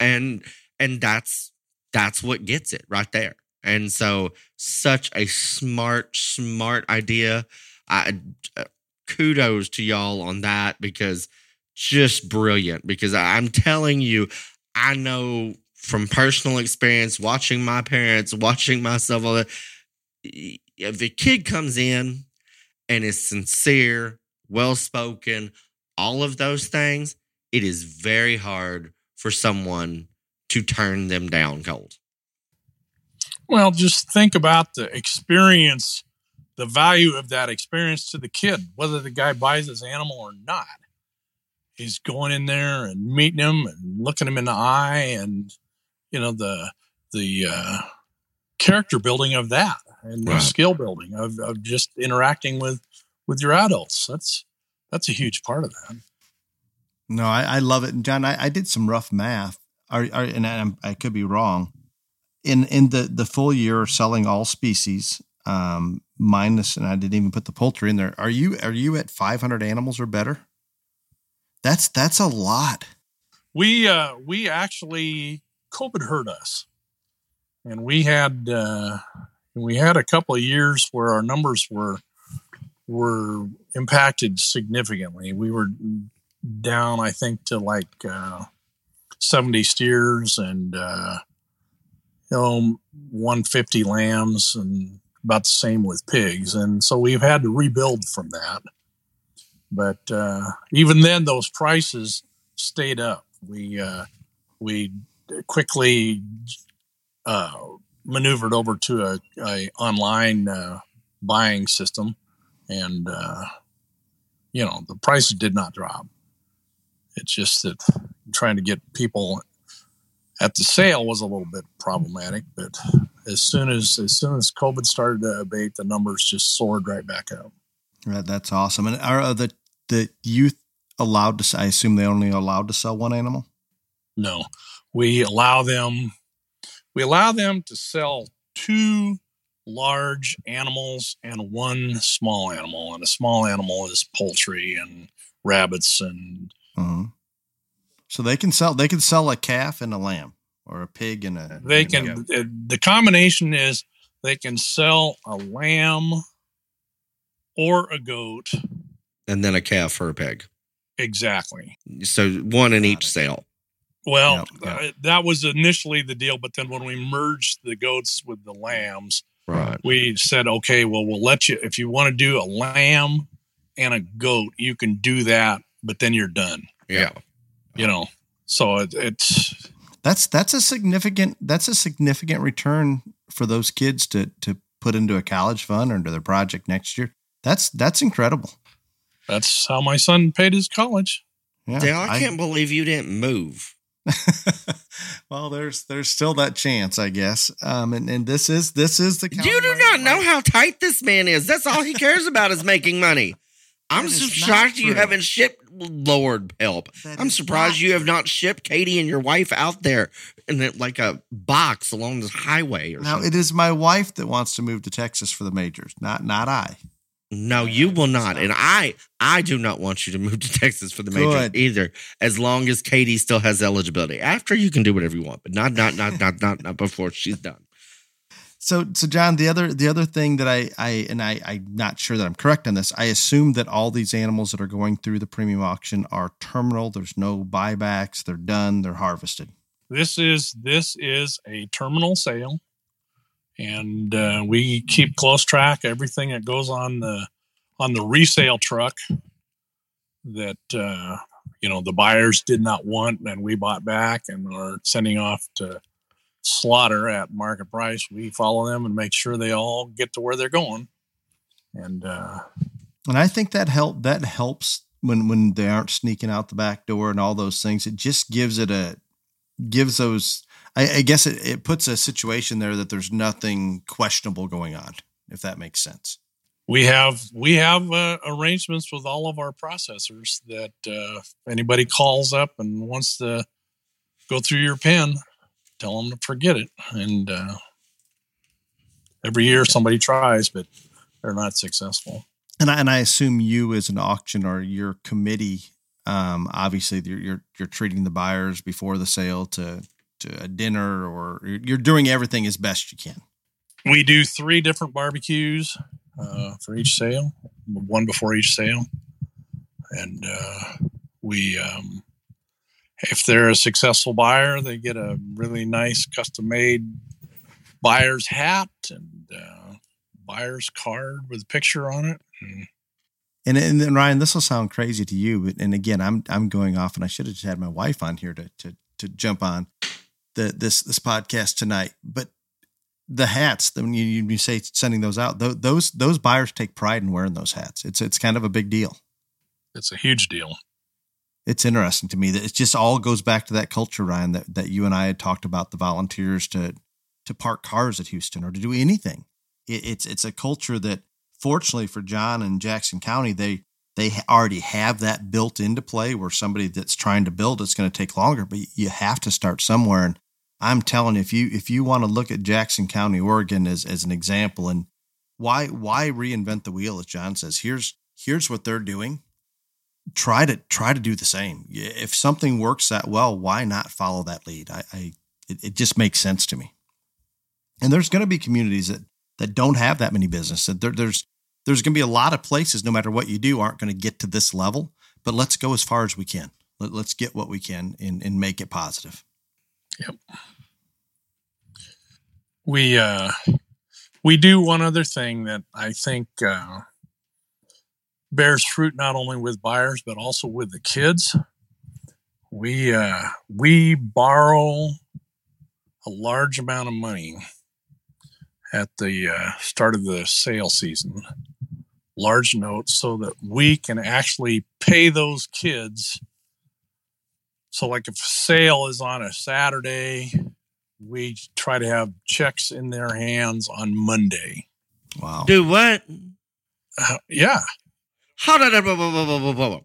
And and that's that's what gets it right there. And so such a smart smart idea. I uh, kudos to y'all on that because just brilliant because I'm telling you I know from personal experience watching my parents, watching myself all that if a kid comes in and is sincere, well spoken, all of those things, it is very hard for someone to turn them down cold. Well, just think about the experience, the value of that experience to the kid, whether the guy buys his animal or not. He's going in there and meeting him and looking him in the eye and, you know, the, the, uh, character building of that and right. the skill building of, of just interacting with with your adults. That's that's a huge part of that. No, I, I love it, John, I, I did some rough math. Are, are and I, I, could be wrong. In in the the full year selling all species, um, minus, and I didn't even put the poultry in there. Are you are you at five hundred animals or better? That's that's a lot. We uh, we actually COVID hurt us, and we had uh, we had a couple of years where our numbers were were impacted significantly. We were down, I think, to like uh, 70 steers and uh, you know 150 lambs, and about the same with pigs. And so we've had to rebuild from that. But uh, even then, those prices stayed up. We uh, we quickly uh, maneuvered over to a, a online uh, buying system, and uh, you know the prices did not drop. It's just that trying to get people at the sale was a little bit problematic, but as soon as as soon as COVID started to abate, the numbers just soared right back up. Right, that's awesome. And are the the youth allowed to? I assume they only allowed to sell one animal. No, we allow them we allow them to sell two large animals and one small animal. And a small animal is poultry and rabbits and. Uh-huh. So they can sell. They can sell a calf and a lamb, or a pig and a. They can. A the combination is they can sell a lamb or a goat, and then a calf or a pig. Exactly. So one in each sale. Well, Uh, that was initially the deal, but then when we merged the goats with the lambs, right, we said, okay, well, we'll let you if you want to do a lamb and a goat, you can do that, but then you're done. Yeah, you know, so it, it's that's that's a significant that's a significant return for those kids to to put into a college fund or into their project next year. That's that's incredible. That's how my son paid his college. Yeah, Dale, I, I can't believe you didn't move. well, there's there's still that chance, I guess. Um, and, and this is this is the you do not know how tight this man is. That's all he cares about is making money. I'm so shocked you haven't shipped Lord help. That I'm surprised you have not shipped Katie and your wife out there in like a box along the highway. Or now something. it is my wife that wants to move to Texas for the majors, not not I. No, you will not. And I I do not want you to move to Texas for the major either, as long as Katie still has eligibility. After you can do whatever you want, but not not not not not not before she's done. So so John, the other the other thing that I I and I I'm not sure that I'm correct on this. I assume that all these animals that are going through the premium auction are terminal. There's no buybacks. They're done. They're harvested. This is this is a terminal sale and uh, we keep close track everything that goes on the on the resale truck that uh, you know the buyers did not want and we bought back and are sending off to slaughter at market price we follow them and make sure they all get to where they're going. And uh, and i think that help that helps when when they aren't sneaking out the back door and all those things. It just gives it a gives those I, I guess it, it puts a situation there that there's nothing questionable going on, if that makes sense. We have we have uh, arrangements with all of our processors that uh, anybody calls up and wants to go through your pen, tell them to forget it, and uh, every year somebody tries, but they're not successful. And I, and I assume you as an auction or your committee, um, obviously you're, you're, you're treating the buyers before the sale to to a dinner, or you're doing everything as best you can. We do three different barbecues uh, for each sale, one before each sale, and uh, we. Um, if they're a successful buyer, they get a really nice custom made buyer's hat and uh, buyer's card with a picture on it. And, and, and Ryan, this will sound crazy to you, but and again, I'm I'm going off, and I should have just had my wife on here to to to jump on the this this podcast tonight. But the hats, when you, you say sending those out, those those buyers take pride in wearing those hats. It's it's kind of a big deal. It's a huge deal. It's interesting to me that it just all goes back to that culture, Ryan, that, that you and I had talked about the volunteers to to park cars at Houston or to do anything. It, it's it's a culture that fortunately for John and Jackson County, they they already have that built into play where somebody that's trying to build it's going to take longer, but you have to start somewhere. And I'm telling you, if you if you want to look at Jackson County, Oregon as as an example, and why why reinvent the wheel, as John says, here's here's what they're doing. Try to try to do the same. If something works that well, why not follow that lead? I, I it, it just makes sense to me. And there's going to be communities that that don't have that many businesses. There, there's there's going to be a lot of places, no matter what you do, aren't going to get to this level. But let's go as far as we can. Let, us get what we can and, and make it positive. Yep. We uh, we do one other thing that I think uh, bears fruit not only with buyers but also with the kids. We uh, we borrow a large amount of money at the uh, start of the sale season, large notes, so that we can actually pay those kids. So, like if sale is on a Saturday, we try to have checks in their hands on Monday. Wow. Do what? Uh, yeah. Hold on. Whoa, whoa, whoa, whoa, whoa.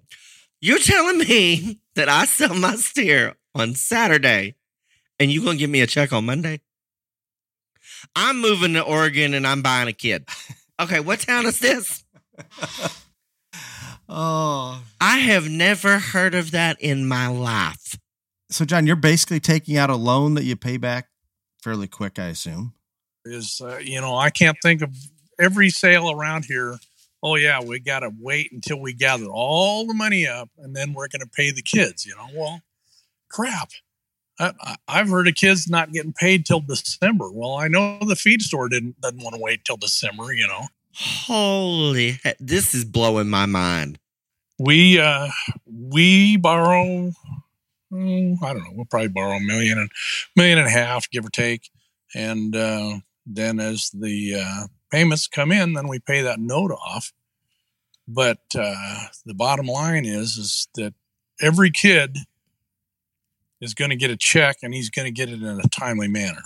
You're telling me that I sell my steer on Saturday and you're going to give me a check on Monday? I'm moving to Oregon and I'm buying a kid. Okay, what town is this? oh. I have never heard of that in my life. So, John, you're basically taking out a loan that you pay back fairly quick, I assume. Is, uh, you know, I can't think of every sale around here. Oh, yeah, we got to wait until we gather all the money up and then we're going to pay the kids, you know? Well, crap. I, have heard of kids not getting paid till December. Well, I know the feed store didn't doesn't want to wait till December. You know. Holy, heck, this is blowing my mind. We uh we borrow. Oh, I don't know. We'll probably borrow a million and million and a half, give or take, and uh, then as the uh, payments come in, then we pay that note off. But uh, the bottom line is is that every kid is going to get a check and he's going to get it in a timely manner.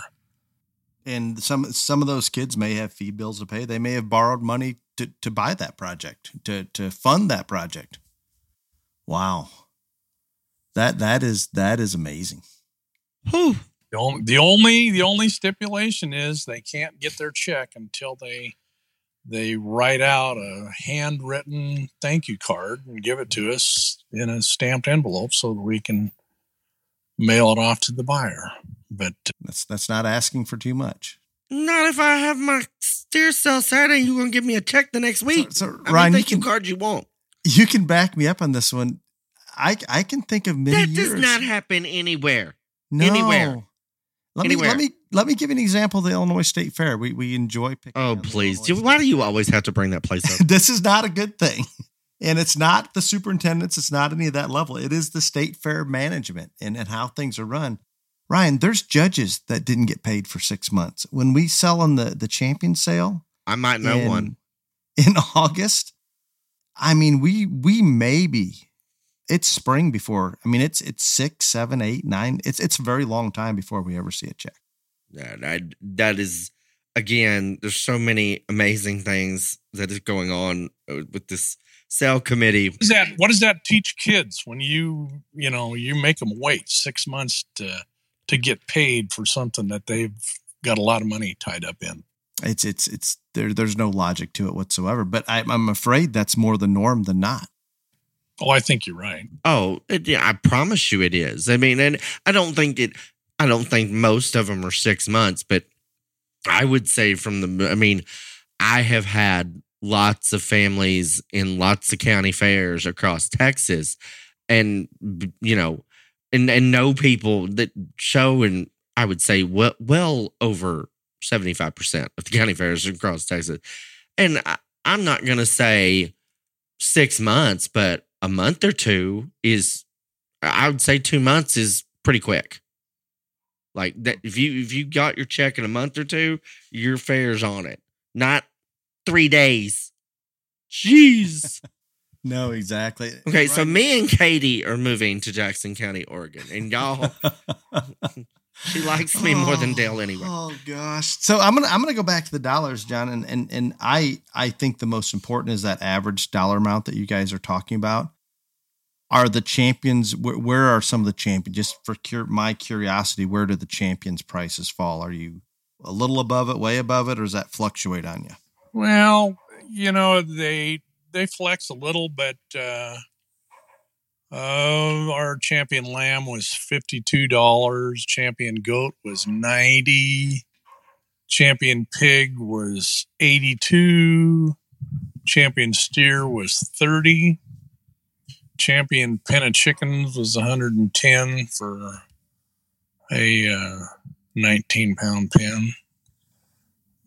And some some of those kids may have fee bills to pay. They may have borrowed money to, to buy that project, to to fund that project. Wow. That that is that is amazing. Whew. The only, the only the only stipulation is they can't get their check until they they write out a handwritten thank you card and give it to us in a stamped envelope so that we can mail it off to the buyer. But uh, that's that's not asking for too much. Not if I have my steer sale Saturday. You're gonna give me a check the next week. So, so I Ryan, mean, you can card you want. You can back me up on this one. I I can think of many that years. does not happen anywhere. No. Anywhere. Let Anywhere. me let me let me give you an example of the Illinois State Fair. We we enjoy picking. Oh please! Illinois Why do you always have to bring that place up? this is not a good thing. And it's not the superintendents, it's not any of that level. It is the state fair management and, and how things are run. Ryan, there's judges that didn't get paid for six months. When we sell on the, the champion sale I might know in, one. in August, I mean, we we maybe it's spring before. I mean, it's it's six, seven, eight, nine. It's it's a very long time before we ever see a check. Yeah, that that is again. There's so many amazing things that is going on uh, with this sale committee. What does that what does that teach kids when you you know you make them wait six months to to get paid for something that they've got a lot of money tied up in? It's it's it's there. There's no logic to it whatsoever. But I, I'm afraid that's more the norm than not. Oh, I think you're right. Oh, it, yeah, I promise you it is. I mean, and I don't think it. I don't think most of them are six months, but I would say from the. I mean, I have had lots of families in lots of county fairs across Texas, and you know, and and know people that show, and I would say well, well over seventy five percent of the county fairs across Texas, and I, I'm not going to say six months, but a month or two is I would say two months is pretty quick. Like that if you if you got your check in a month or two, your fair's on it. Not three days. Jeez. No, exactly. Okay, so me and Katie are moving to Jackson County, Oregon, and y'all she likes me more than Dale anyway. Oh gosh. So I'm gonna I'm gonna go back to the dollars, John, and and and I I think the most important is that average dollar amount that you guys are talking about. Are the champions where, where are some of the champions? Just for cur- my curiosity, where do the champions prices fall? Are you a little above it, way above it, or does that fluctuate on you? Well, you know they they flex a little, but uh, uh, our champion lamb was fifty two dollars. Champion goat was ninety. Champion pig was eighty two. Champion steer was thirty. Champion pen of chickens was one hundred and ten for a uh, nineteen pound pen.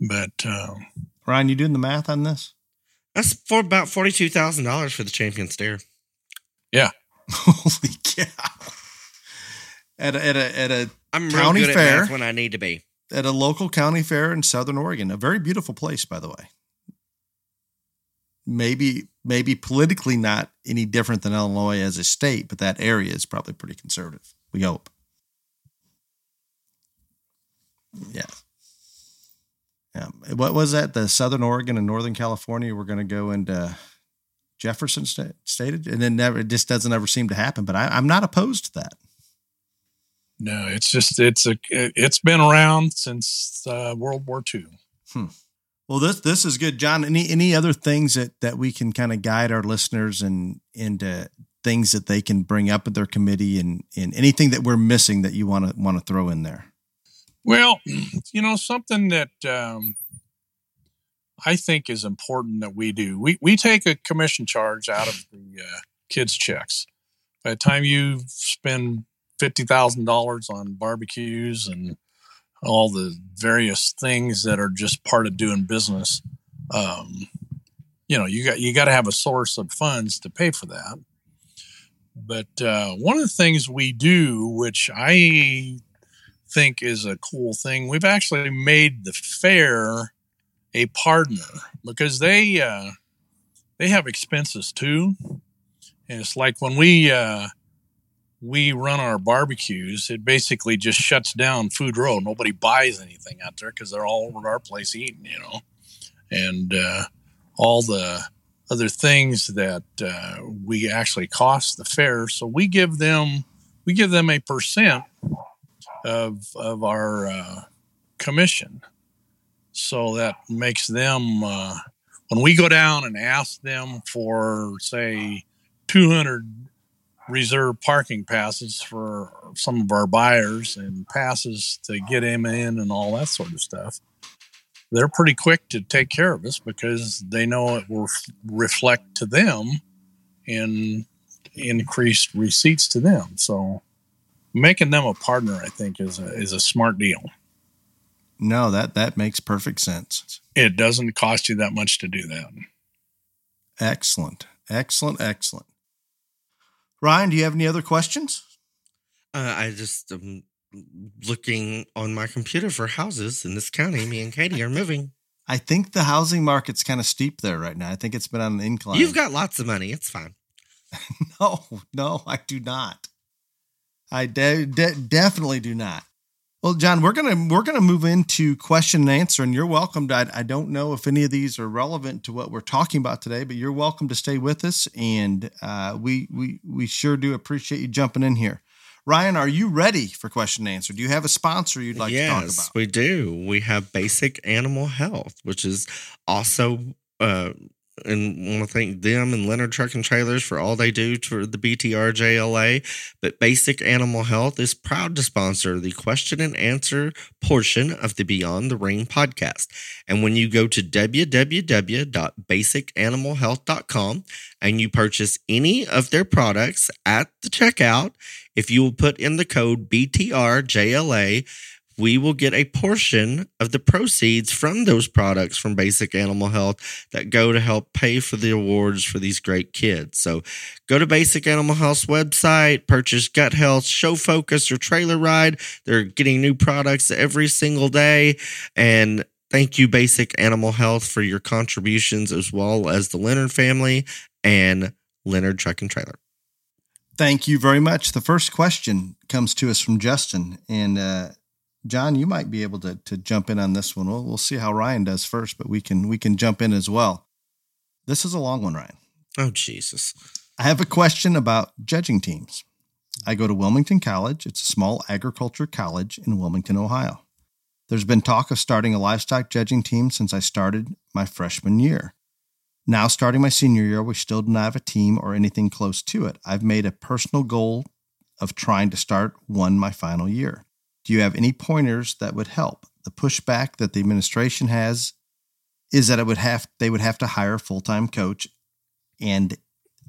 But uh, Ryan, you doing the math on this? That's for about forty two thousand dollars for the champion steer. yeah, Holy cow! At a, at a at a I'm County real good fair. at when I need to be. at a local county fair in Southern Oregon, a very beautiful place, by the way. Maybe maybe politically not any different than Illinois as a state, but that area is probably pretty conservative. We hope. Yeah. Yeah. What was that? The Southern Oregon and Northern California were going to go into Jefferson sta- stated, and then never. It just doesn't ever seem to happen. But I, I'm not opposed to that. no, it's just it's a it's been around since uh, World War II. Well, this this is good, John. Any any other things that that we can kind of guide our listeners and into things that they can bring up at their committee, and and anything that we're missing that you want to want to throw in there. Well, you know, something that um, I think is important that we do. We we take a commission charge out of the uh, kids' checks. By the time you spend fifty thousand dollars on barbecues and all the various things that are just part of doing business, um, you know, you got you got to have a source of funds to pay for that. But uh, one of the things we do, which I think is a cool thing. We've actually made the fair a partner because they uh, they have expenses too, and it's like when we uh, we run our barbecues, it basically just shuts down Food Row. Nobody buys anything out there because they're all over our place eating, you know, and uh, all the other things that uh, we actually cost the fair. So we give them we give them a percent of of our uh, commission. So that makes them uh, when we go down and ask them for say 200 reserve parking passes for some of our buyers and passes to get them in and all that sort of stuff. They're pretty quick to take care of us because they know it will reflect to them in increased receipts to them. So making them a partner, I think, is a, is a smart deal. No, that that makes perfect sense. It doesn't cost you that much to do that. Excellent, excellent, excellent. Ryan, do you have any other questions? Uh, I just am looking on my computer for houses in this county. Me and Katie are moving. I think the housing market's kind of steep there right now. I think it's been on an incline. You've got lots of money. It's fine. no, no, I do not. I de- de- definitely do not. Well, John, we're gonna we're gonna move into question and answer, and you're welcome. To, I, I don't know if any of these are relevant to what we're talking about today, but you're welcome to stay with us, and uh, we we we sure do appreciate you jumping in here. Ryan, are you ready for question and answer? Do you have a sponsor you'd like yes, to talk about? we do. We have Basic Animal Health, which is also uh and want to thank them and Leonard Truck and Trailers for all they do for the BTR JLA. But Basic Animal Health is proud to sponsor the question and answer portion of the Beyond the Ring podcast. And when you go to www.basicanimalhealth.com and you purchase any of their products at the checkout, if you will put in the code BTRJLA, we will get a portion of the proceeds from those products from Basic Animal Health that go to help pay for the awards for these great kids. So go to Basic Animal Health's website, purchase Gut Health, Show Focus, or Trailer Ride. They're getting new products every single day. And thank you, Basic Animal Health, for your contributions as well as the Leonard family and Leonard Truck and Trailer. Thank you very much. The first question comes to us from Justin. And uh, John, you might be able to to jump in on this one. We'll we'll see how Ryan does first, but we can we can jump in as well. This is a long one, Ryan. Oh Jesus. I have a question about judging teams. I go to Wilmington College. It's a small agriculture college in Wilmington, Ohio. There's been talk of starting a livestock judging team since I started my freshman year. Now, starting my senior year, we still do not have a team or anything close to it. I've made a personal goal of trying to start one my final year. Do you have any pointers that would help? The pushback that the administration has is that it would have they would have to hire a full-time coach and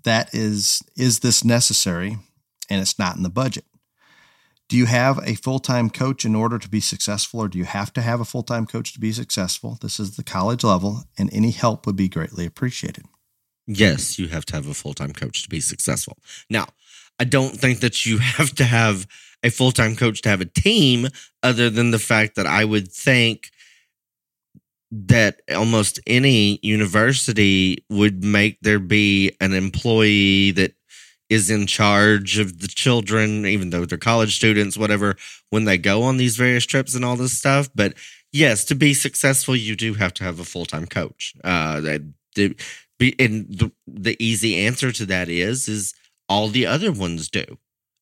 that is is this necessary and it's not in the budget. Do you have a full-time coach in order to be successful or do you have to have a full-time coach to be successful? This is the college level and any help would be greatly appreciated. Yes, you have to have a full time coach to be successful. Now, I don't think that you have to have a full time coach to have a team, other than the fact that I would think that almost any university would make there be an employee that is in charge of the children, even though they're college students, whatever, when they go on these various trips and all this stuff. But yes, to be successful, you do have to have a full time coach. Uh, that, and the, the easy answer to that is is all the other ones do.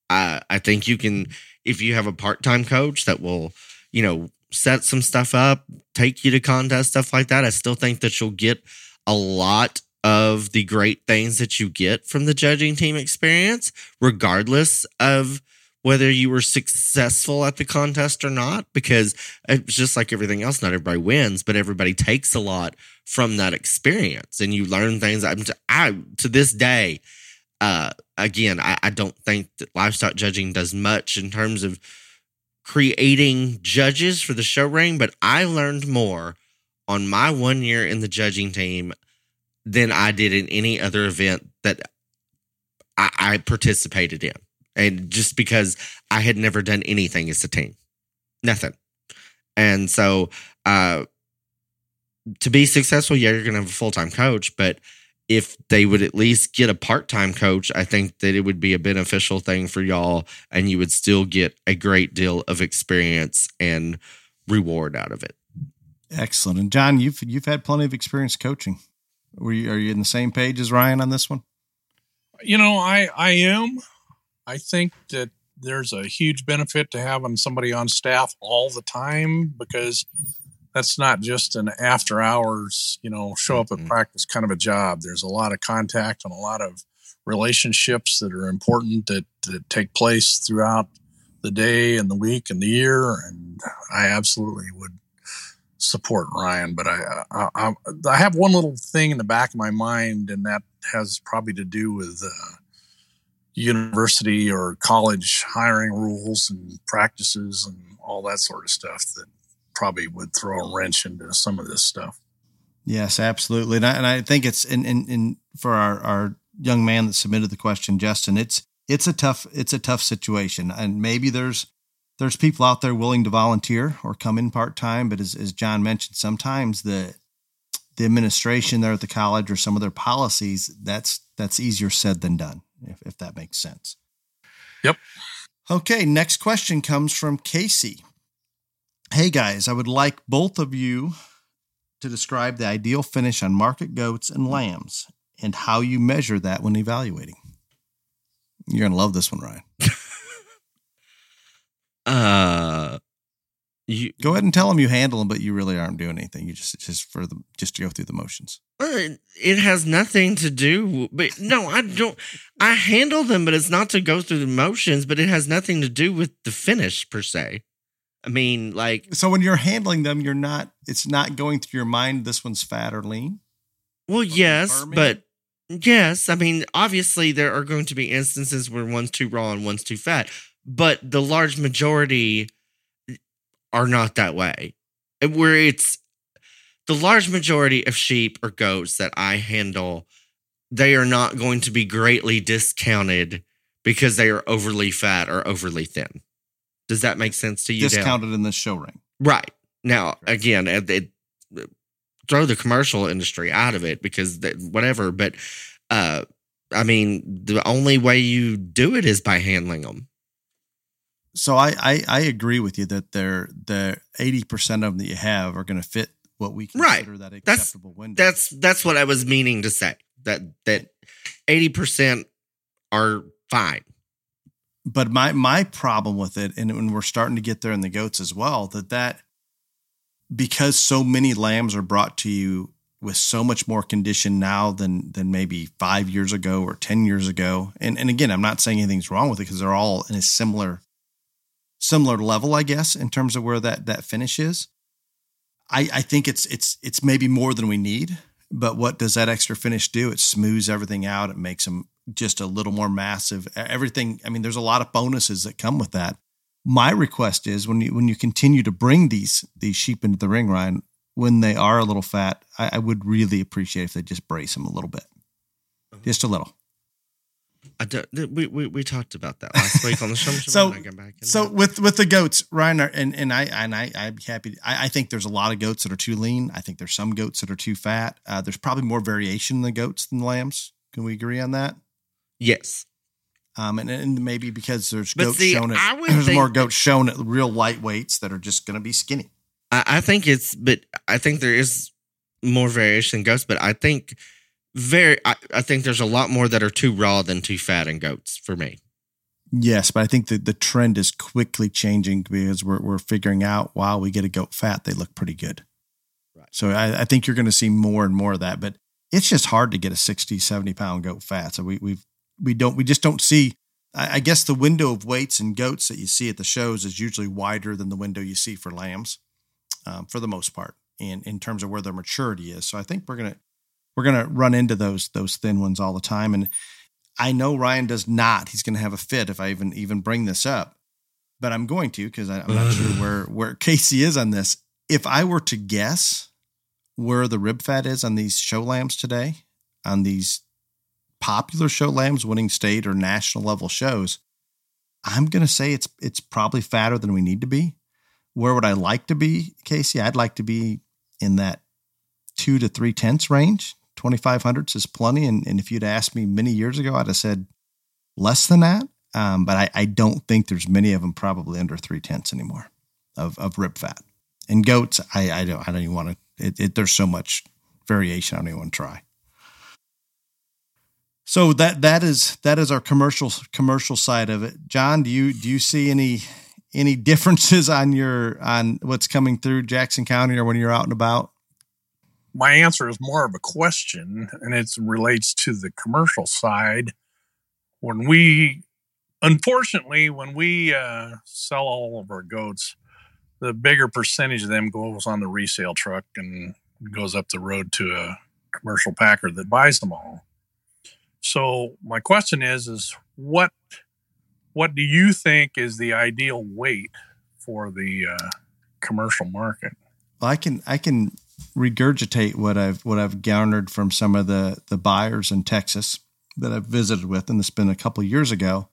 I I think you can if you have a part time coach that will you know set some stuff up, take you to contests, stuff like that. I still think that you'll get a lot of the great things that you get from the judging team experience, regardless of whether you were successful at the contest or not, because it's just like everything else. Not everybody wins, but everybody takes a lot from that experience, and you learn things. I'm t- I to this day, uh, again, I, I don't think that livestock judging does much in terms of creating judges for the show ring, but I learned more on my one year in the judging team than I did in any other event that I, I participated in. And just because I had never done anything as a team, nothing. And so, uh, to be successful, yeah, you're going to have a full time coach, but if they would at least get a part time coach, I think that it would be a beneficial thing for y'all and you would still get a great deal of experience and reward out of it. Excellent. And John, you've you've had plenty of experience coaching. Were you are you in the same page as Ryan on this one? You know, I I am. I think that there's a huge benefit to having somebody on staff all the time because that's not just an after hours, you know, show up at Mhm. practice kind of a job. There's a lot of contact and a lot of relationships that are important that, that take place throughout the day and the week and the year. And I absolutely would support Ryan, but I, I, I, I have one little thing in the back of my mind, and that has probably to do with uh, university or college hiring rules and practices and all that sort of stuff that probably would throw a wrench into some of this stuff. Yes, absolutely. And I, and I think it's in, in, in for our, our young man that submitted the question, Justin, it's, it's a tough, it's a tough situation. And maybe there's, there's people out there willing to volunteer or come in part time. But as, as John mentioned, sometimes the, the administration there at the college or some of their policies, that's, that's easier said than done, if, if that makes sense. Yep. Okay. Next question comes from Casey. Hey guys, I would like both of you to describe the ideal finish on market goats and lambs and how you measure that when evaluating. You're going to love this one, Ryan. uh you go ahead and tell them you handle them, but you really aren't doing anything. You just just for the just to go through the motions. Uh, it has nothing to do. But no, I don't. I handle them, but it's not to go through the motions. But it has nothing to do with the finish per se. I mean, like, So when you're handling them, you're not. It's not going through your mind. This one's fat or lean. well, yes, confirming? but yes, I mean, obviously there are going to be instances where one's too raw and one's too fat, but the large majority are not that way. Where it's the large majority of sheep or goats that I handle, they are not going to be greatly discounted because they are overly fat or overly thin. Does that make sense to you? Dale? Discounted in the show ring. Right. Now, again, it, it- throw the commercial industry out of it because that, whatever, but uh I mean, the only way you do it is by handling them. So I I, I agree with you that they're the eighty percent of them that you have are going to fit what we Right. consider that That's- acceptable window. That's that's what I was meaning to say. That that 80% are fine. But my my problem with it and when we're starting to get there in the goats as well that that because so many lambs are brought to you with so much more condition now than than maybe five years ago or ten years ago and and again i'm not saying anything's wrong with it because they're all in a similar similar level i guess in terms of where that that finish is. I i think it's it's it's maybe more than we need but what does that extra finish do? It smooths everything out. It makes them just a little more massive. Everything. I mean, there's a lot of bonuses that come with that. My request is when you when you continue to bring these these sheep into the ring, Ryan, when they are a little fat, I, I would really appreciate if they just brace them a little bit, just a little. I don't, we, we we talked about that last week on the show. So- I get back So that. with with the goats, Ryan, and and I and I I'm happy. to- I, I think there's a lot of goats that are too lean. I think there's some goats that are too fat. Uh, there's probably more variation in the goats than lambs. Can we agree on that? Yes, Um, and, and maybe because there's But goats see, shown I at would there's more goats shown at real lightweights that are just going to be skinny. I, I think it's, but I think there is more variation in goats. But I think very, I, I think there's a lot more that are too raw than too fat in goats for me. Yes, but I think that the trend is quickly changing because we're we're figuring out while we get a goat fat, they look pretty good. Right. So I, I think you're going to see more and more of that. But it's just hard to get a 60, 70 pound goat fat. So we we've we don't we just don't see. I, I guess the window of weights and goats that you see at the shows is usually wider than the window you see for lambs, um, for the most part, in in terms of where their maturity is. So I think we're gonna we're gonna run into those those thin ones all the time. And I know Ryan does not. He's gonna have a fit if I even even bring this up, but I'm going to because I'm not sure where where Casey is on this. If I were to guess where the rib fat is on these show lambs today, on these popular show lambs winning state or national level shows, I'm going to say it's it's probably fatter than we need to be. Where would I like to be, Casey? I'd like to be in that two to three tenths range. 2500s is plenty. And, and if you'd asked me many years ago, I'd have said less than that. Um, but I, I don't think there's many of them probably under three tenths anymore of, of rib fat. And goats, I, I don't I don't even want to. It, it, there's so much variation. I don't even want to try. So that that is that is our commercial commercial side of it. John, do you do you see any any differences on your on what's coming through Jackson County or when you're out and about? my answer is more of a question and it relates to the commercial side when we unfortunately when we uh, sell all of our goats the bigger percentage of them goes on the resale truck and goes up the road to a commercial packer that buys them all so my question is is what what do you think is the ideal weight for the uh, commercial market Well, I can I can regurgitate what I've what I've garnered from some of the the buyers in Texas that I've visited with, and it's been a couple years ago.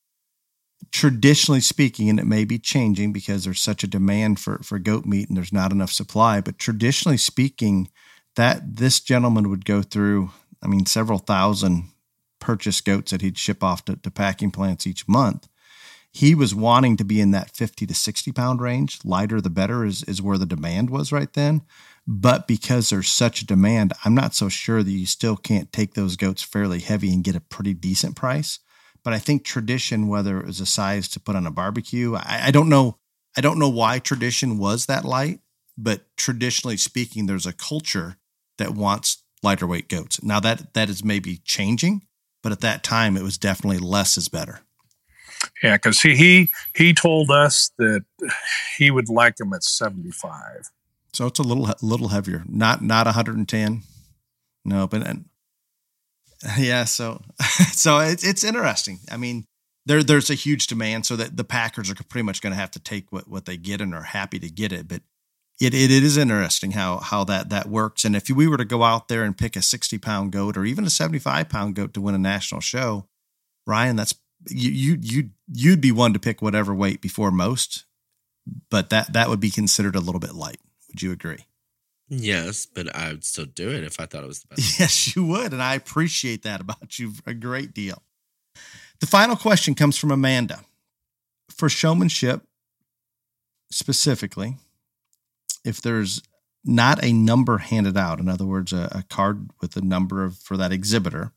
Traditionally speaking, and it may be changing because there's such a demand for for goat meat and there's not enough supply. But traditionally speaking, that this gentleman would go through, I mean, several thousand purchased goats that he'd ship off to, to packing plants each month. He was wanting to be in that 50 to 60 pound range. Lighter the better is, is where the demand was right then. But because there's such a demand, I'm not so sure that you still can't take those goats fairly heavy and get a pretty decent price. But I think tradition, whether it was a size to put on a barbecue, I, I don't know. I don't know why tradition was that light. but traditionally speaking, there's a culture that wants lighter weight goats. Now that that is maybe changing, but at that time it was definitely less is better. Yeah, because he, he he told us that he would like them at seventy five. So it's a little little heavier, not not 110. No, but and, yeah, so so it's it's interesting. I mean, there there's a huge demand, so that the Packers are pretty much going to have to take what what they get and are happy to get it. But it, it it is interesting how how that that works. And if we were to go out there and pick a 60 pound goat or even a 75 pound goat to win a national show, Ryan, that's you you you you'd be one to pick whatever weight before most, but that that would be considered a little bit light. Would you agree? Yes, but I would still do it if I thought it was the best. Yes, you would, and I appreciate that about you a great deal. The final question comes from Amanda. For showmanship specifically, if there's not a number handed out, in other words, a, a card with a number of, for that exhibitor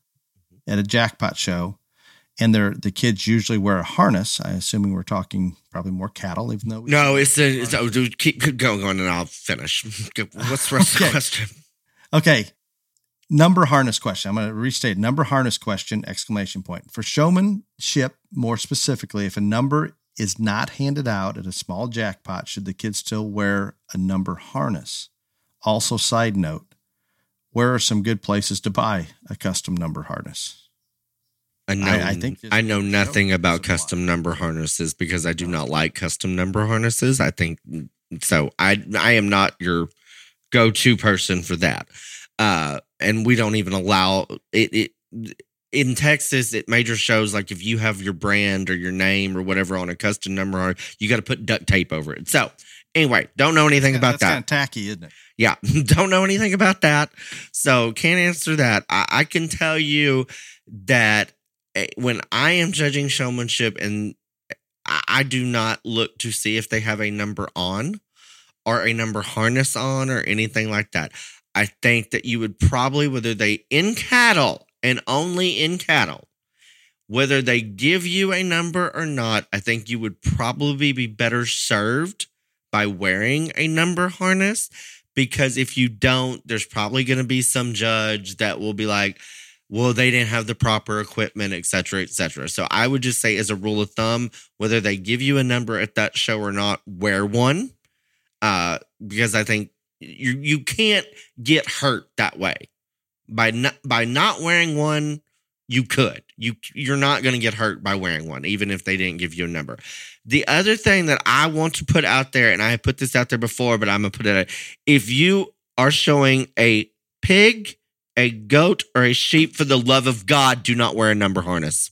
mm-hmm. at a jackpot show, and they're the kids usually wear a harness. I assuming we're talking probably more cattle, even though no, it's a, it's a, dude, keep going on and I'll finish. What's the rest okay. of the question? Okay, number harness question. I'm going to restate number harness question exclamation point for showmanship. More specifically, if a number is not handed out at a small jackpot, should the kid still wear a number harness? Also, side note, where are some good places to buy a custom number harness? I know. I, I think I know nothing about custom number harnesses because I do not like custom number harnesses. I think so. I I am not your go to person for that. Uh, and we don't even allow it, it in Texas at major shows. Like if you have your brand or your name or whatever on a custom number, you got to put duct tape over it. So anyway, don't know anything yeah, about that. Kind of tacky, isn't it? Yeah, don't know anything about that. So can't answer that. I, I can tell you that eh, when I am judging showmanship and eh, I do not look to see if they have a number on or a number harness on or anything like that. I think that you would probably, whether they in cattle and only in cattle, whether they give you a number or not, I think you would probably be better served by wearing a number harness because if you don't, there's probably going to be some judge that will be like, well, they didn't have the proper equipment, et cetera, et cetera. So I would just say, as a rule of thumb, whether they give you a number at that show or not, wear one, uh, because I think you you can't get hurt that way by not by not wearing one. You could you you're not going to get hurt by wearing one, even if they didn't give you a number. The other thing that I want to put out there, and I have put this out there before, but I'm gonna put it out, if you are showing a pig a goat or a sheep for the love of God do not wear a number harness.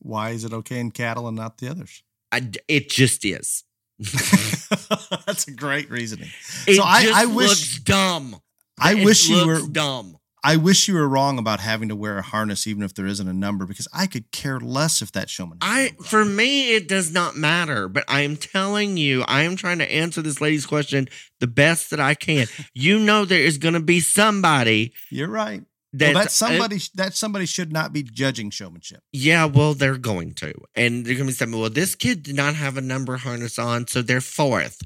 Why is it okay in cattle and not the others? I, it just is. That's a great reasoning. It so I, I wish dumb. I it wish you were dumb. I wish you were wrong about having to wear a harness, even if there isn't a number, because I could care less if that showman. I for me, it does not matter. But I am telling you, I am trying to answer this lady's question the best that I can. you know, there is going to be somebody. You're right. That's, well, that somebody. Uh, that somebody should not be judging showmanship. Yeah, well, they're going to, and they're going to be saying, "Well, this kid did not have a number harness on, so they're fourth.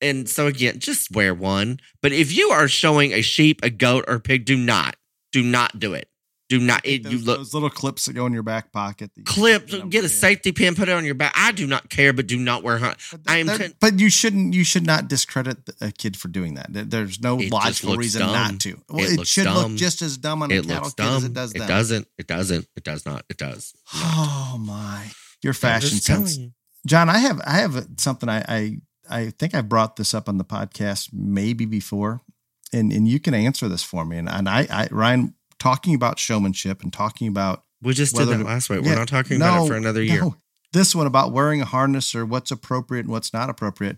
And so again, just wear one. But if you are showing a sheep, a goat, or a pig, do not do not do it. Do not. It, those, you look those little clips that go in your back pocket. Clip. Uh, get a safety pin. Put it on your back. I do not care, but do not wear. Hunt. I am. Ten- but you shouldn't. You should not discredit a kid for doing that. There's no logical reason dumb. not to. Well, it, it should dumb. look just as dumb on it a looks kid dumb. as it does. It doesn't. It doesn't. It does not. It does. Not. Oh my! Your fashion sense, John. I have. I have something. I, I. I think I brought this up on the podcast maybe before, and and you can answer this for me. And and I, I Ryan talking about showmanship and talking about we just did that last week. Yeah, We're not talking no, about it for another year. No. This one about wearing a harness or what's appropriate and what's not appropriate.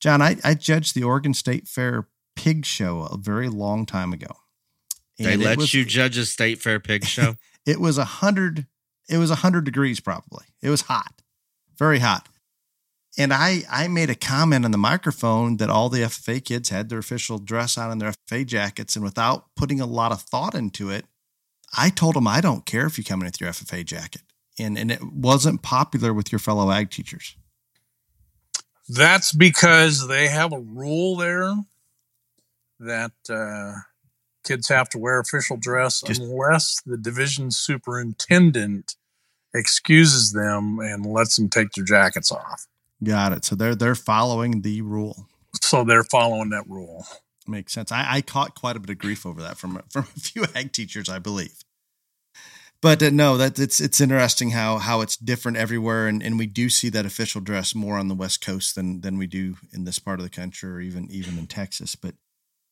John, I, I judged the Oregon State Fair pig show a very long time ago. And they let was, you judge a state fair pig show. it was a hundred. It was a hundred degrees probably. It was hot, very hot. And I, I made a comment on the microphone that all the FFA kids had their official dress on and their FFA jackets. And without putting a lot of thought into it, I told them I don't care if you come in with your FFA jacket. And, and it wasn't popular with your fellow ag teachers. That's because they have a rule there that uh, kids have to wear official dress Just- unless the division superintendent excuses them and lets them take their jackets off. Got it. So they're they're following the rule. So they're following that rule. Makes sense. I, I caught quite a bit of grief over that from from a few ag teachers, I believe. But uh, no, that it's it's interesting how how it's different everywhere, and, and we do see that official dress more on the West Coast than than we do in this part of the country, or even even in Texas. But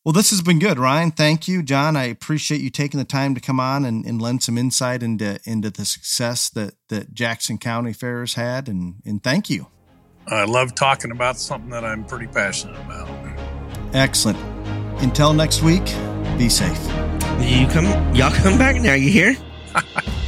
well, this has been good, Ryan. Thank you, John. I appreciate you taking the time to come on and, and lend some insight into into the success that that Jackson County Fairs had, and and thank you. I love talking about something that I'm pretty passionate about. Excellent. Until next week, be safe. You come, y'all come back now. You hear?